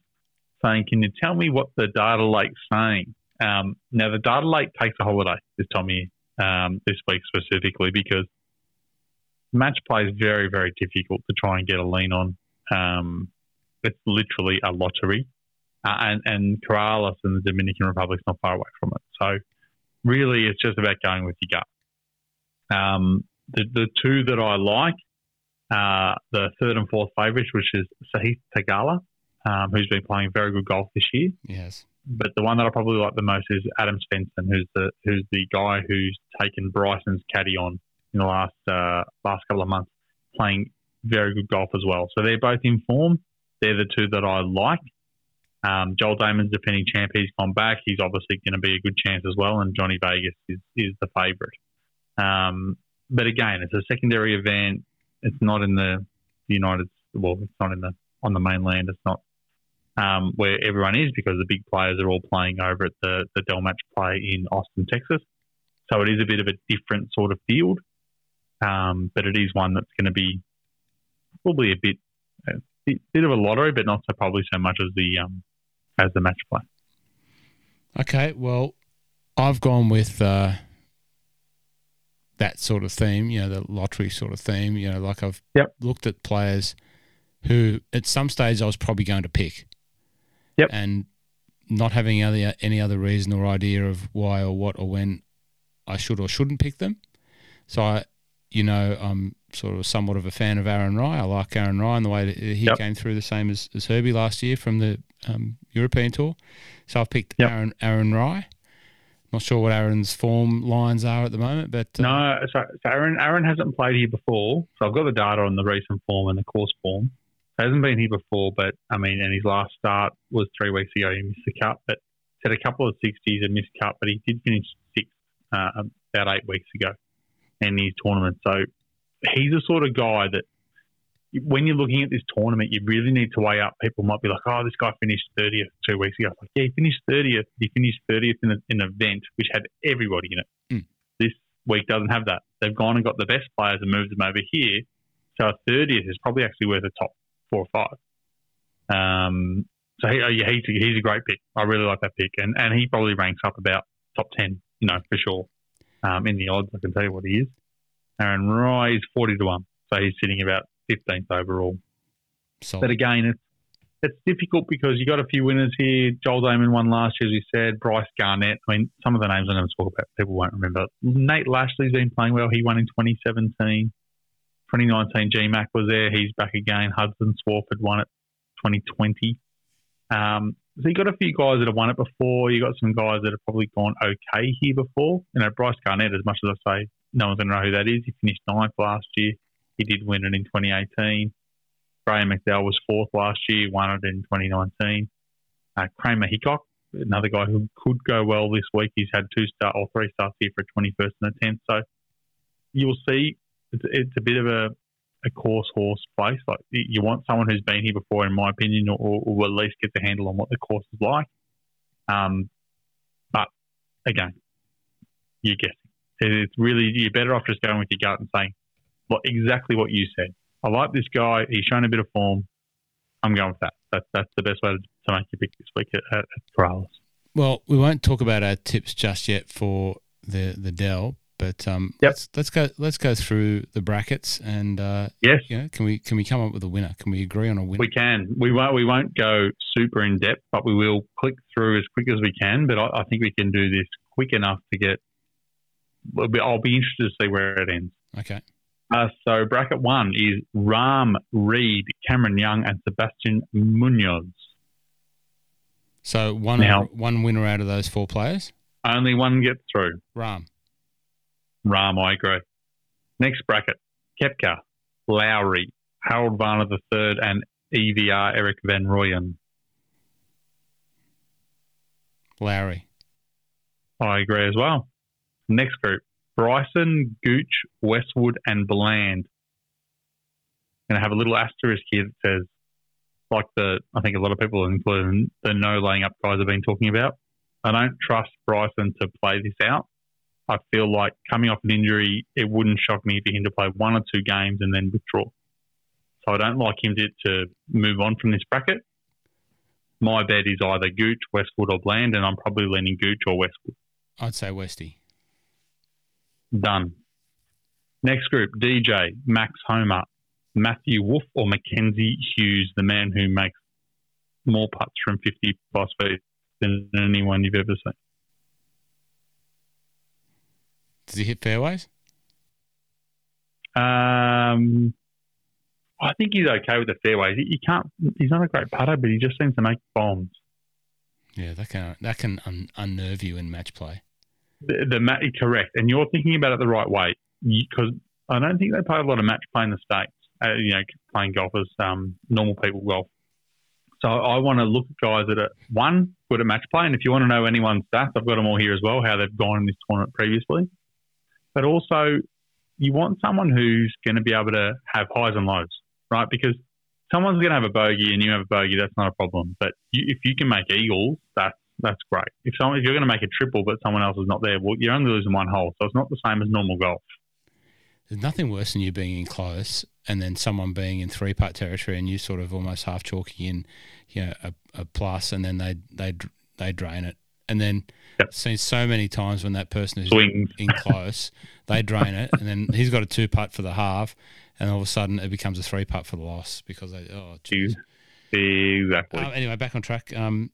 saying, "Can you tell me what the data lake's saying?" Um, now, the data lake takes a holiday this time year, um, this week specifically, because match play is very, very difficult to try and get a lean on. Um, it's literally a lottery, uh, and and Corales and the Dominican Republic is not far away from it. So, really, it's just about going with your gut. Um, the the two that I like, uh, the third and fourth favourites, which is Sahith Theegala, um, who's been playing very good golf this year. Yes. But the one that I probably like the most is Adam Svensson, who's the who's the guy who's taken Bryson's caddy on in the last uh, last couple of months, playing very good golf as well. So they're both in form. They're the two that I like. Um, Joel Dahmen's defending champ. He's gone back. He's obviously going to be a good chance as well. And Johnny Vegas is, is the favourite. Um, but again, it's a secondary event. It's not in the United. Well, it's not in the on the mainland. It's not um, where everyone is because the big players are all playing over at the the Dell Match Play in Austin, Texas. So it is a bit of a different sort of field, um, but it is one that's going to be probably a bit, a bit, bit of a lottery, but not so probably so much as the um, as the match play. Okay, well, I've gone with uh, that sort of theme, you know, the lottery sort of theme. You know, like I've Yep. looked at players who, at some stage, I was probably going to pick. Yep. And not having any, any other reason or idea of why or what or when I should or shouldn't pick them. So I, you know, I'm sort of somewhat of a fan of Aaron Rai. I like Aaron Rai and the way that he Yep. came through the same as, as Herbie last year from the um, European Tour. So I've picked Yep. Aaron Aaron Rai. Not sure what Aaron's form lines are at the moment, but uh, No, so, so Aaron Aaron hasn't played here before, so I've got the data on the recent form and the course form. Hasn't been here before, but I mean, and his last start was three weeks ago. He missed the cut, but had a couple of sixties and missed cut, but he did finish sixth uh, about eight weeks ago in his tournament. So he's the sort of guy that when you're looking at this tournament, you really need to weigh up. People might be like, "Oh, this guy finished 30th two weeks ago." Like, yeah, he finished 30th. He finished 30th in, a, in an event which had everybody in it. Mm. This week doesn't have that. They've gone and got the best players and moved them over here. So a 30th is probably actually worth a top four or five. Um, so he, yeah, he's, a, he's a great pick. I really like that pick, and and he probably ranks up about top 10, you know, for sure. Um, in the odds, I can tell you what he is. Aaron Rai is 40 to one, so he's sitting about 15th overall. solid. But again, it's it's difficult because you got a few winners here. Joel Dahmen won last year, as we said. Bryce Garnett. I mean, some of the names I'm going to talk about, people won't remember. Nate Lashley's been playing well. He won in 2017. 2019, GMAC was there. He's back again. Hudson Swafford won it 2020. Um, so you got a few guys that have won it before. You got some guys that have probably gone okay here before. You know, Bryce Garnett, as much as I say, no one's going to know who that is. He finished ninth last year. He did win it in 2018. Graham McDowell was fourth last year, won it in 2019. Uh, Kramer Hickok, another guy who could go well this week. He's had two start or three starts here for a 21st and a 10th. So you'll see it's, it's a bit of a, a course horse place. Like you want someone who's been here before, in my opinion, or, or at least get the handle on what the course is like. Um, but again, you're guessing. It's really you're better off just going with your gut and saying exactly what you said. I like this guy. He's shown a bit of form. I'm going with that. That's that's the best way to, to make your pick this week at, at Corales. Well, we won't talk about our tips just yet for the the Dell, but um, Yep. let's let's go let's go through the brackets and uh, Yes, you know, can we can we come up with a winner? Can we agree on a winner? we can. We won't. We won't go super in depth, but we will click through as quick as we can. But I, I think we can do this quick enough to get. I'll be interested to see where it ends. Okay. Uh, so bracket one is Rahm Reed, Cameron Young, and Sebastian Munoz. So one Now- one winner out of those four players, Only one gets through. Rahm. Rahm, I agree. Next bracket, Koepka, Lowry, Harold Varner III, and EVR Eric Van Rooyen. Lowry. I agree as well. Next group, Bryson, Gooch, Westwood, and Bland. Going to have a little asterisk here that says, like the, I think a lot of people, including the no laying up guys, have been talking about. I don't trust Bryson to play this out. I feel like coming off an injury, it wouldn't shock me for him to play one or two games and then withdraw. so I don't like him to, to move on from this bracket. My bet is either Gooch, Westwood, or Bland, and I'm probably leaning Gooch or Westwood. I'd say Westy. Done. Next group: DJ, Max Homa, Matthew Wolff, or Mackenzie Hughes, the man who makes more putts from 50 plus feet than anyone you've ever seen. Does he hit fairways? Um, I think he's okay with the fairways. He, he can't. He's not a great putter, but he just seems to make bombs. Yeah, that can that can un- unnerve you in match play. The, the correct, and you're thinking about it the right way because I don't think they play a lot of match play in the states. Uh, you know, playing golf as um, normal people golf. So I want to look at guys that are one good at match play, and if you want to know anyone's stats, I've got them all here as well, how they've gone in this tournament previously. But also, you want someone who's going to be able to have highs and lows, right? Because someone's going to have a bogey and you have a bogey, that's not a problem. But you, if you can make eagles, that's that's great. If someone, if you're going to make a triple, but someone else is not there, well, you're only losing one hole, so it's not the same as normal golf. There's nothing worse than you being in close and then someone being in three putt territory and you sort of almost half chalking in, you know, a, a plus, and then they they they drain it. And then Yep. seen so many times when that person is Swings. in close, they drain it, and then he's got a two putt for the half, and all of a sudden it becomes a three putt for the loss because they oh geez. Exactly. Um, anyway, back on track. Um,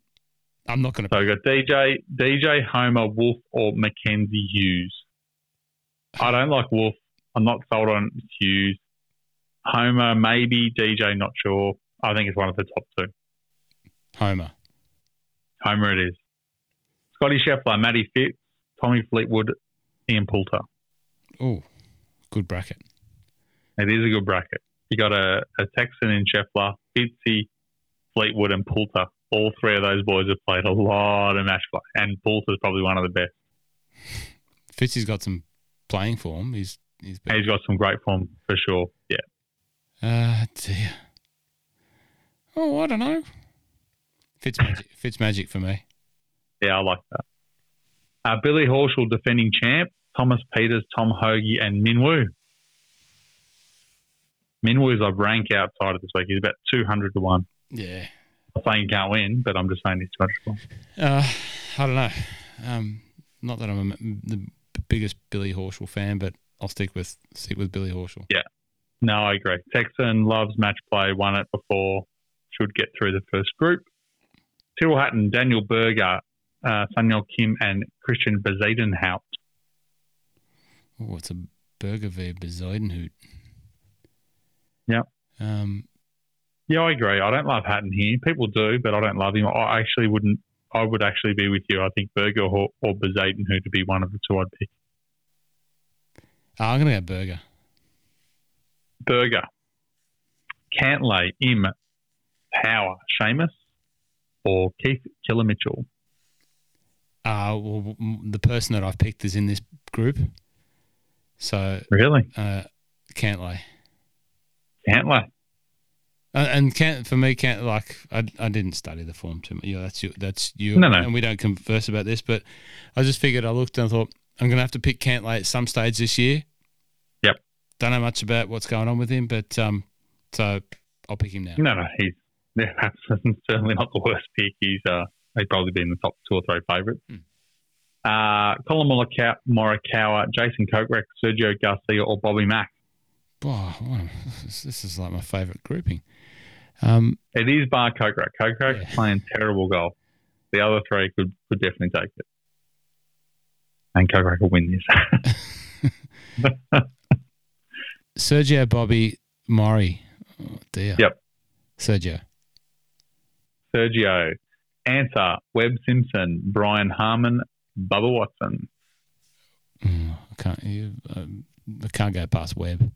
I'm not going to. So we got DJ, DJ Homa, Wolff, or Mackenzie Hughes. I don't like Wolff. I'm not sold on Hughes. Homa, maybe. DJ, not sure. I think it's one of the top two. Homa. Homa it is. Scotty Scheffler, Matty Fitz, Tommy Fleetwood, Ian Poulter. Oh, good bracket. It is a good bracket. You got a, a Texan in Scheffler, Fitzy, Fleetwood, and Poulter. All three of those boys have played a lot of match play, and Poulter's probably one of the best. Fitzy's got some playing form. He's he's been, He's got some great form for sure. Yeah. Uh, dear. Oh, I don't know. Fitz magic. [LAUGHS] Fitz magic for me. Yeah, I like that. Uh, Billy Horschel, defending champ, Thomas Pieters, Tom Hoge, and Minwoo. Minwoo's a rank outside of this week. He's about 200 to 1. Yeah. I'm saying can't win, but I'm just saying it's 200 to 1. Uh, I don't know. Um, not that I'm a, the biggest Billy Horschel fan, but I'll stick with stick with Billy Horschel. Yeah. No, I agree. Texan loves match play, won it before, should get through the first group. Tyrrell Hatton, Daniel Berger, uh, Kim, and Christiaan Bezuidenhout. Oh, it's a Berger v Bezuidenhout. Yeah. Um, Yeah, I agree. I don't love Hatton here. People do, but I don't love him. I actually wouldn't. I would actually be with you. I think Berger or, or who to be one of the two I'd pick. oh, I'm gonna go Berger. Berger, Cantlay, Im, Power, Seamus, or Keith Killer Mitchell. Uh, well, the person that I've picked is in this group, so Really? uh, Cantlay. Cantlay. And can't for me can't like I, I didn't study the form too much. Yeah, that's you. That's you. No, no. And we don't converse about this, but I just figured I looked and I thought I'm going to have to pick Cantlay at some stage this year. Yep. Don't know much about what's going on with him, but um, so I'll pick him now. No, no, he's yeah, [LAUGHS] that's certainly not the worst pick. He's uh, he'd probably be in the top two or three favourites. Hmm. Uh, Collin Morikawa, Morikawa, Jason Kokrak, Sergio Garcia, or Bobby Mack. Oh, what a- this, [LAUGHS] this is like my favourite grouping. Um, It is Bar Kokrak. Kokrak's Yeah. playing terrible golf. The other three could, could definitely take it. And Kokrak will win this. [LAUGHS] Sergio Bobby Murray. Oh dear. Yep. Sergio. Sergio. Ancer, Webb Simpson, Brian Harman, Bubba Watson. Mm, I can't. You, um, I can't go past Webb.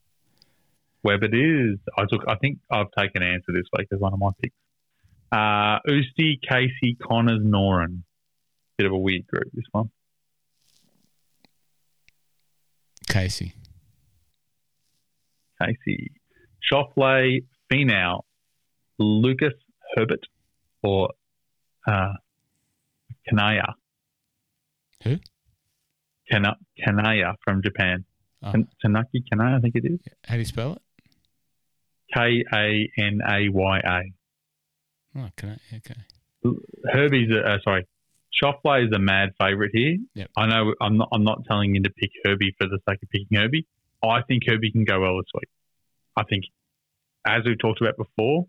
Webb it is. I took. I think I've taken Ancer this week as one of my picks. Uh, Usti, Casey, Conners, Noren. Bit of a weird group this one. Casey. Casey, Schauffele, Finau, Lucas Herbert, or uh, Kanaya. Who? Kana, Kanaya from Japan. Oh. Tanaki Kanaya, I think it is. How do you spell it? K A N A Y A. Oh, I? Okay. Herbie's a, uh, sorry, Schauffele is a mad favourite here. Yep. I know I'm not I'm not telling you to pick Herbie for the sake of picking Herbie. I think Herbie can go well this week. I think, as we've talked about before,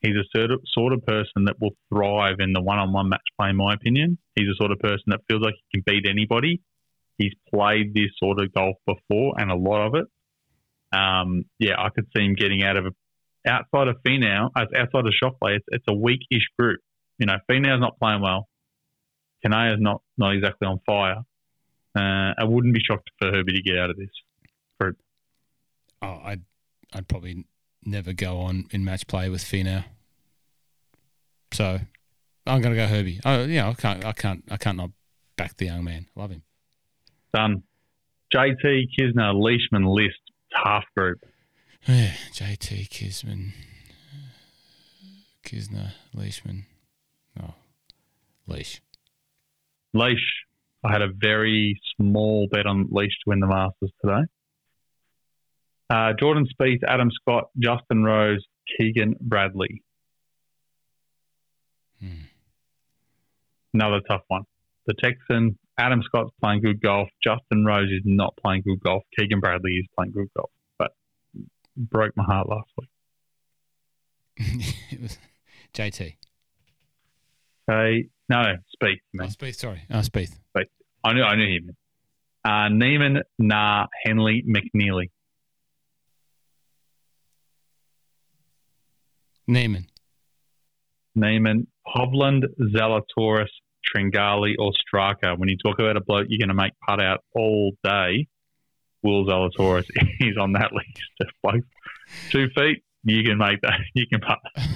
he's a sort of, sort of person that will thrive in the one-on-one match play. In my opinion, he's the sort of person that feels like he can beat anybody. He's played this sort of golf before and a lot of it. Um, yeah, I could see him getting out of a, outside of Finau, outside of Schauffele, it's, it's a weak-ish group. You know, Finau's not playing well. Kanaya's not not exactly on fire. Uh, I wouldn't be shocked for Herbie to get out of this. Oh, I'd I'd probably never go on in match play with Finau. So I'm gonna go Herbie. Oh, yeah, I can't I can't I can't not back the young man. Love him. Done. JT Kisner Leishman list half group. Yeah, JT Kisman, Kisner, Leishman. Oh, Leash. Leash. I had a very small bet on Leish to win the Masters today. Uh, Jordan Spieth, Adam Scott, Justin Rose, Keegan Bradley. Hmm. Another tough one. The Texan, Adam Scott's playing good golf. Justin Rose is not playing good golf. Keegan Bradley is playing good golf. But broke my heart last week. [LAUGHS] it was JT. Okay. No. Oh, Man. Sorry. Oh, Spieth. I knew, I knew him. Uh, Niemann, Nah, Henley, McNealy. Niemann. Niemann, Hovland, Zalatoris, Tringali, or Straka. When you talk about a bloke you're going to make putt out all day, Will Zalatoris [LAUGHS] is on that list of blokes. Two feet, you can make that. [LAUGHS] You can putt. [LAUGHS]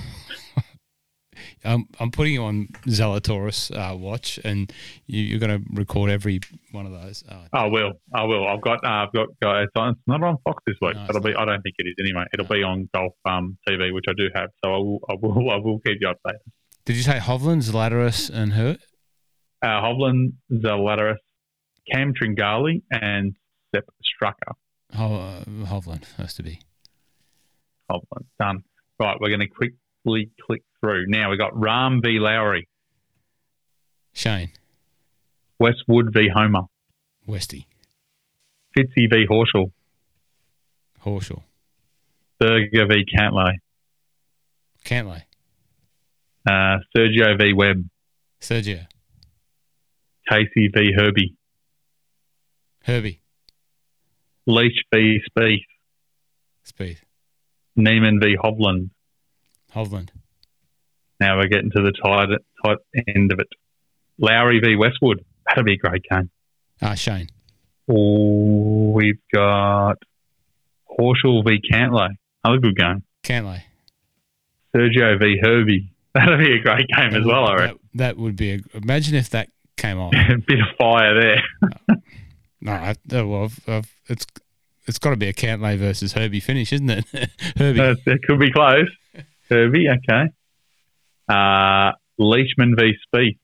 Um, I'm putting you on Zalatoris uh, watch, and you, you're going to record every one of those. Uh, I will. I will. I've got. Uh, I've got. got it's, on, it's not on Fox this week. No, it'll be. I don't think it is anyway. It'll be on Golf um, TV, which I do have. So I will. I will. I will keep you updated. did you say Hovland, Zalatoris, and Hurt? Uh, Hovland, Zalatoris, Cam Tringali, and Sepp Straka. Oh, uh, Hovland has to be. Hovland. Done. Right. We're going to quickly click through. Now we've got Rahm v. Lowry, Shane, Westwood v. Homa, Westy, Fitzy v. Horschel, Horschel, Berger v. Cantlay, Cantlay, uh, Sergio v. Webb, Sergio, Casey v Herbie, Herbie, Leach v Spieth, Speed, Niemann v Hovland. Hovland, Now we're getting to the tight, tight end of it. Lowry v Westwood. That'll be a great game. ah, Shane, Oh, we've got Horschel v Cantlay. Another good game. Cantlay. Sergio v Herbie. [LAUGHS] That'll be a great game as well, I that, that would be a. Imagine if that came off. [LAUGHS] a bit of fire there. [LAUGHS] No, I, oh, well, I've, I've, it's it's got to be a Cantlay versus Herbie finish, isn't it? [LAUGHS] Herbie, Uh, it could be close. Herbie, okay. Uh, Leishman v Spieth.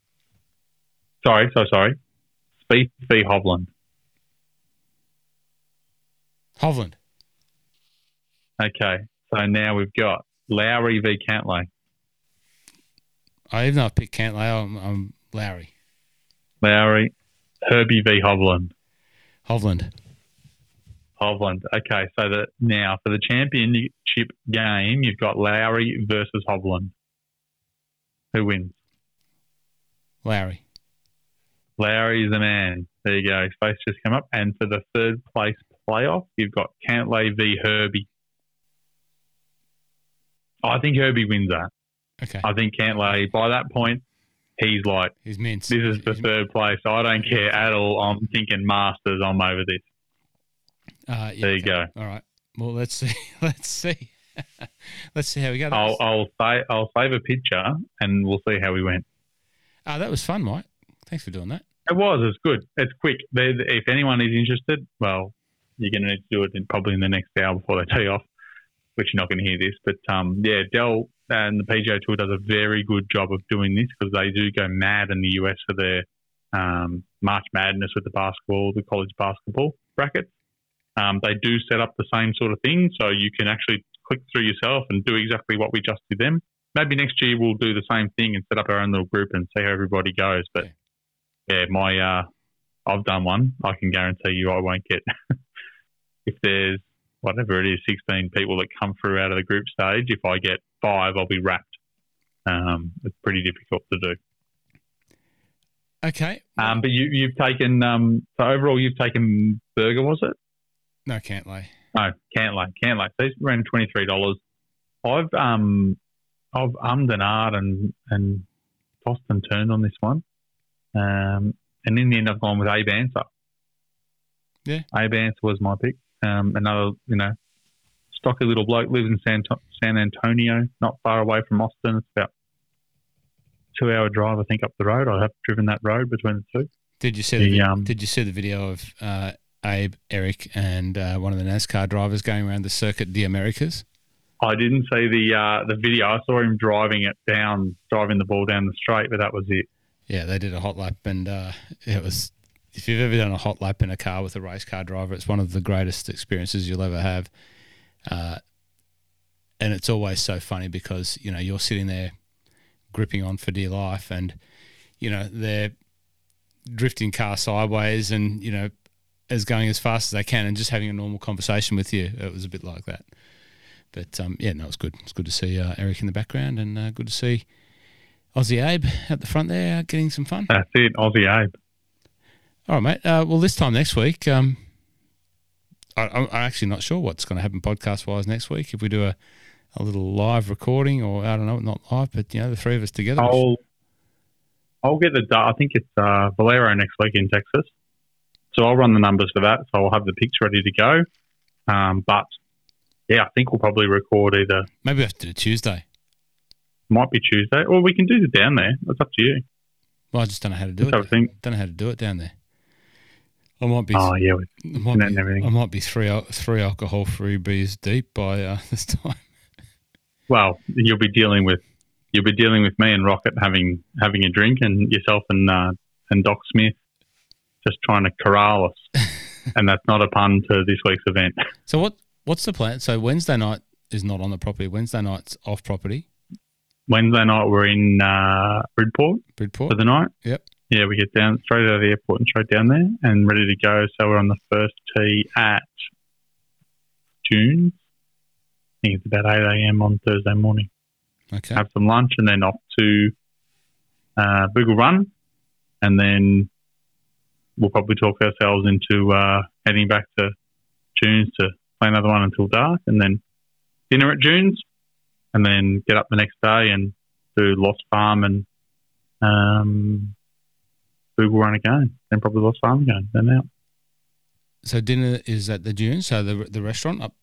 Sorry, so sorry. Spieth v Hovland. Hovland, Okay, so now we've got Lowry v Cantlay. I even though I picked Cantlay, I'm, I'm Lowry, Lowry, Herbie v Hovland. Hovland, Hovland. Okay, so the now for the championship game, you've got Lowry versus Hovland. Who wins? Lowry, Lowry is the man. There you go. His face just come up. And for the third place playoff, you've got Cantlay v Herbie. I think Herbie wins that. okay, I think Cantlay, by that point, he's like, he's mince. this is the He's- third place. I don't care at all. I'm thinking Masters. I'm over this. Uh, yeah, There you okay. go. All right. Well, let's see. [LAUGHS] Let's see. [LAUGHS] let's see how we go. I'll, I'll, say, I'll save a picture and we'll see how we went. ah, that was fun, Mike. Thanks for doing that. It was. It's good. It's quick. They, if anyone is interested, well, you're going to need to do it in, probably in the next hour before they [LAUGHS] tee off, which you're not going to hear this. But um, yeah, Dell and the PGA Tour does a very good job of doing this because they do go mad in the US for their um, March Madness with the basketball, the college basketball brackets. Um, they do set up the same sort of thing, so you can actually click through yourself and do exactly what we just did them. Maybe next year we'll do the same thing and set up our own little group and see how everybody goes. But yeah, my uh, I've done one. I can guarantee you I won't get [LAUGHS] if there's whatever it is, 16 people that come through out of the group stage. If I get five, I'll be wrapped. Um, it's pretty difficult to do. Okay. Um, but you, you've taken um, so overall you've taken Berger, was it? No, can't lay. No, Cantlay, Cantlay. These around twenty three dollars. I've um, I've ummed and ahed and and tossed and turned on this one, um, and in the end I've gone with Abe Ancer. Yeah. Abe Ancer was my pick. Um, another you know, stocky little bloke lives in San San Antonio, not far away from Austin. It's about two hour drive, I think, up the road. I have driven that road between the two. Did you see the, The, um, Did you see the video of uh, Abe, Eric, and uh, one of the NASCAR drivers going around the circuit, the Americas? I didn't see the uh, the video. I saw him driving it down, driving the ball down the straight, but that was it. Yeah, they did a hot lap, and uh, it was. If you've ever done a hot lap in a car with a race car driver, it's one of the greatest experiences you'll ever have. And it's always so funny because you know you're sitting there gripping on for dear life, and you know they're drifting car sideways, and you know as going as fast as they can, and just having a normal conversation with you. It was a bit like that. But um, yeah, no, it's good. It's good to see uh, Eric in the background, and uh, good to see Aussie Abe at the front there, uh, getting some fun. That's it, Aussie Abe. All right, mate. Uh, well, this time next week, um, I, I'm I'm actually not sure what's going to happen podcast wise next week. If we do a, a little live recording, or I don't know, not live, but you know, the three of us together. I'll I'll get the. I think it's uh, Valero next week in Texas, so I'll run the numbers for that. So I'll have the picks ready to go. Um, but yeah, I think we'll probably record either. Maybe we have to do Tuesday. Might be Tuesday, or we can do it down there. It's up to you. Well, I just don't know how to do Just have a it. think. Don't know how to do it down there. I might be. Oh yeah, I might be. I might be three three alcohol free beers deep by uh, [LAUGHS] this time. Well, you'll be dealing with you'll be dealing with me and Rocket having having a drink, and yourself and uh, and Doc Smith just trying to corral us. [LAUGHS] and that's not a pun to this week's event. So what what's the plan? So Wednesday night is not on the property. Wednesday night's off property. Wednesday night we're in uh, Bridport Bridport. for the night. Yep. Yeah, we get down straight out of the airport and straight down there and ready to go. So we're on the first tee at June. It's about 8 a.m. on Thursday morning. Okay. Have some lunch and then off to uh, Bougle Run. And then we'll probably talk ourselves into uh, heading back to June's to play another one until dark. And then dinner at June's. And then get up the next day and do Lost Farm and um, Bougle Run again. Then probably Lost Farm again. Then out. So dinner is at the Dune. So the the restaurant up.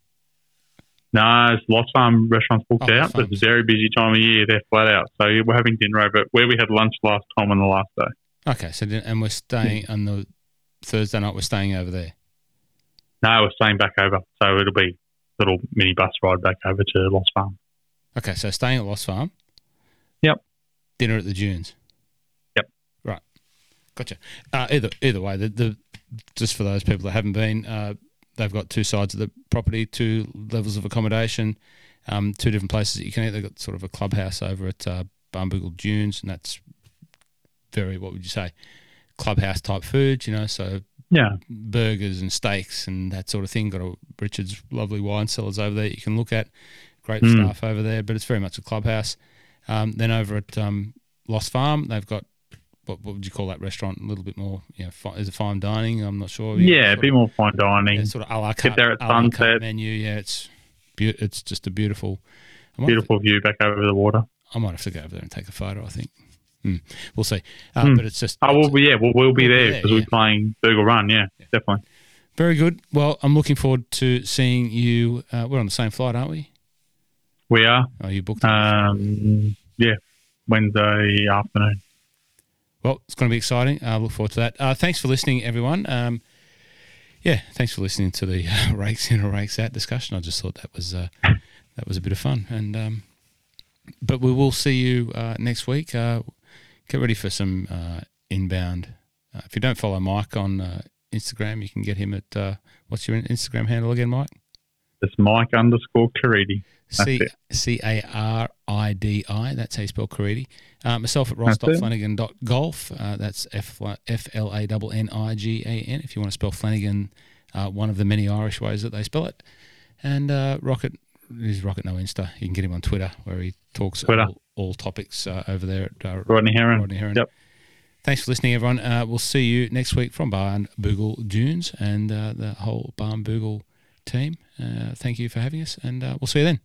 No, it's Lost Farm restaurant's booked Oh, out, but it's a very busy time of year. They're flat out. So we're having dinner over at where we had lunch last time on the last day. Okay. So and we're staying on the Thursday night. We're staying over there. No, we're staying back over. So it'll be a little mini bus ride back over to Lost Farm. Okay. So staying at Lost Farm. Yep. Dinner at the Dunes. Yep. Right. Gotcha. Uh, either either way, the, the just for those people that haven't been, uh, they've got two sides of the property, two levels of accommodation, um, two different places that you can eat. They've got sort of a clubhouse over at uh, Barnbougle Dunes, and that's very what would you say, clubhouse type food. You know, so Yeah. burgers and steaks and that sort of thing. Got a Richard's lovely wine cellars over there you can look at. Great Mm. staff over there, but it's very much a clubhouse. Um, then over at um, Lost Farm, they've got what, what would you call that restaurant? A little bit more, you know, fi- is it fine dining? I'm not sure. Yeah, a sort bit of- more fine dining. yeah, sort of a la carte, there at a la carte sunset. menu. Yeah, it's beau- it's just a beautiful. Beautiful view back over the water. I might have to go over there and take a photo. I think. Hmm. We'll see. Uh, Hmm. But it's just Oh, well, yeah, well, we'll be We'll be there because yeah. we're playing Bougle Run. Yeah, definitely. very good. Well, I'm looking forward to seeing you. Uh, we're on the same flight, aren't we? We are. Oh, you booked. Um, yeah, Wednesday afternoon. Well, it's going to be exciting. I look forward to that. Uh, thanks for listening, everyone. Um, yeah, thanks for listening to the uh, [LAUGHS] rakes in or rakes out discussion. I just thought that was uh, that was a bit of fun. And um, but we will see you uh, next week. Uh, get ready for some uh, inbound. If you don't follow Mike on Instagram. You can get him at what's your Instagram handle again, Mike? It's Mike underscore Caridi. C. C A R I D I. That's how you spell Caridi. Uh, myself at ross.flanagan.golf. Uh, that's F F L A N N I G A N. If you want to spell Flanagan, uh, one of the many Irish ways that they spell it. And uh, Rocket is Rocket No Insta. You can get him on Twitter where he talks all, all topics uh, over there at uh, Rodney Heron. Rodney Heron. Yep. Thanks for listening, everyone. Uh, we'll see you next week from Barn Boogle Dunes and uh, the whole Barnbougle team. Uh, thank you for having us, and uh, we'll see you then.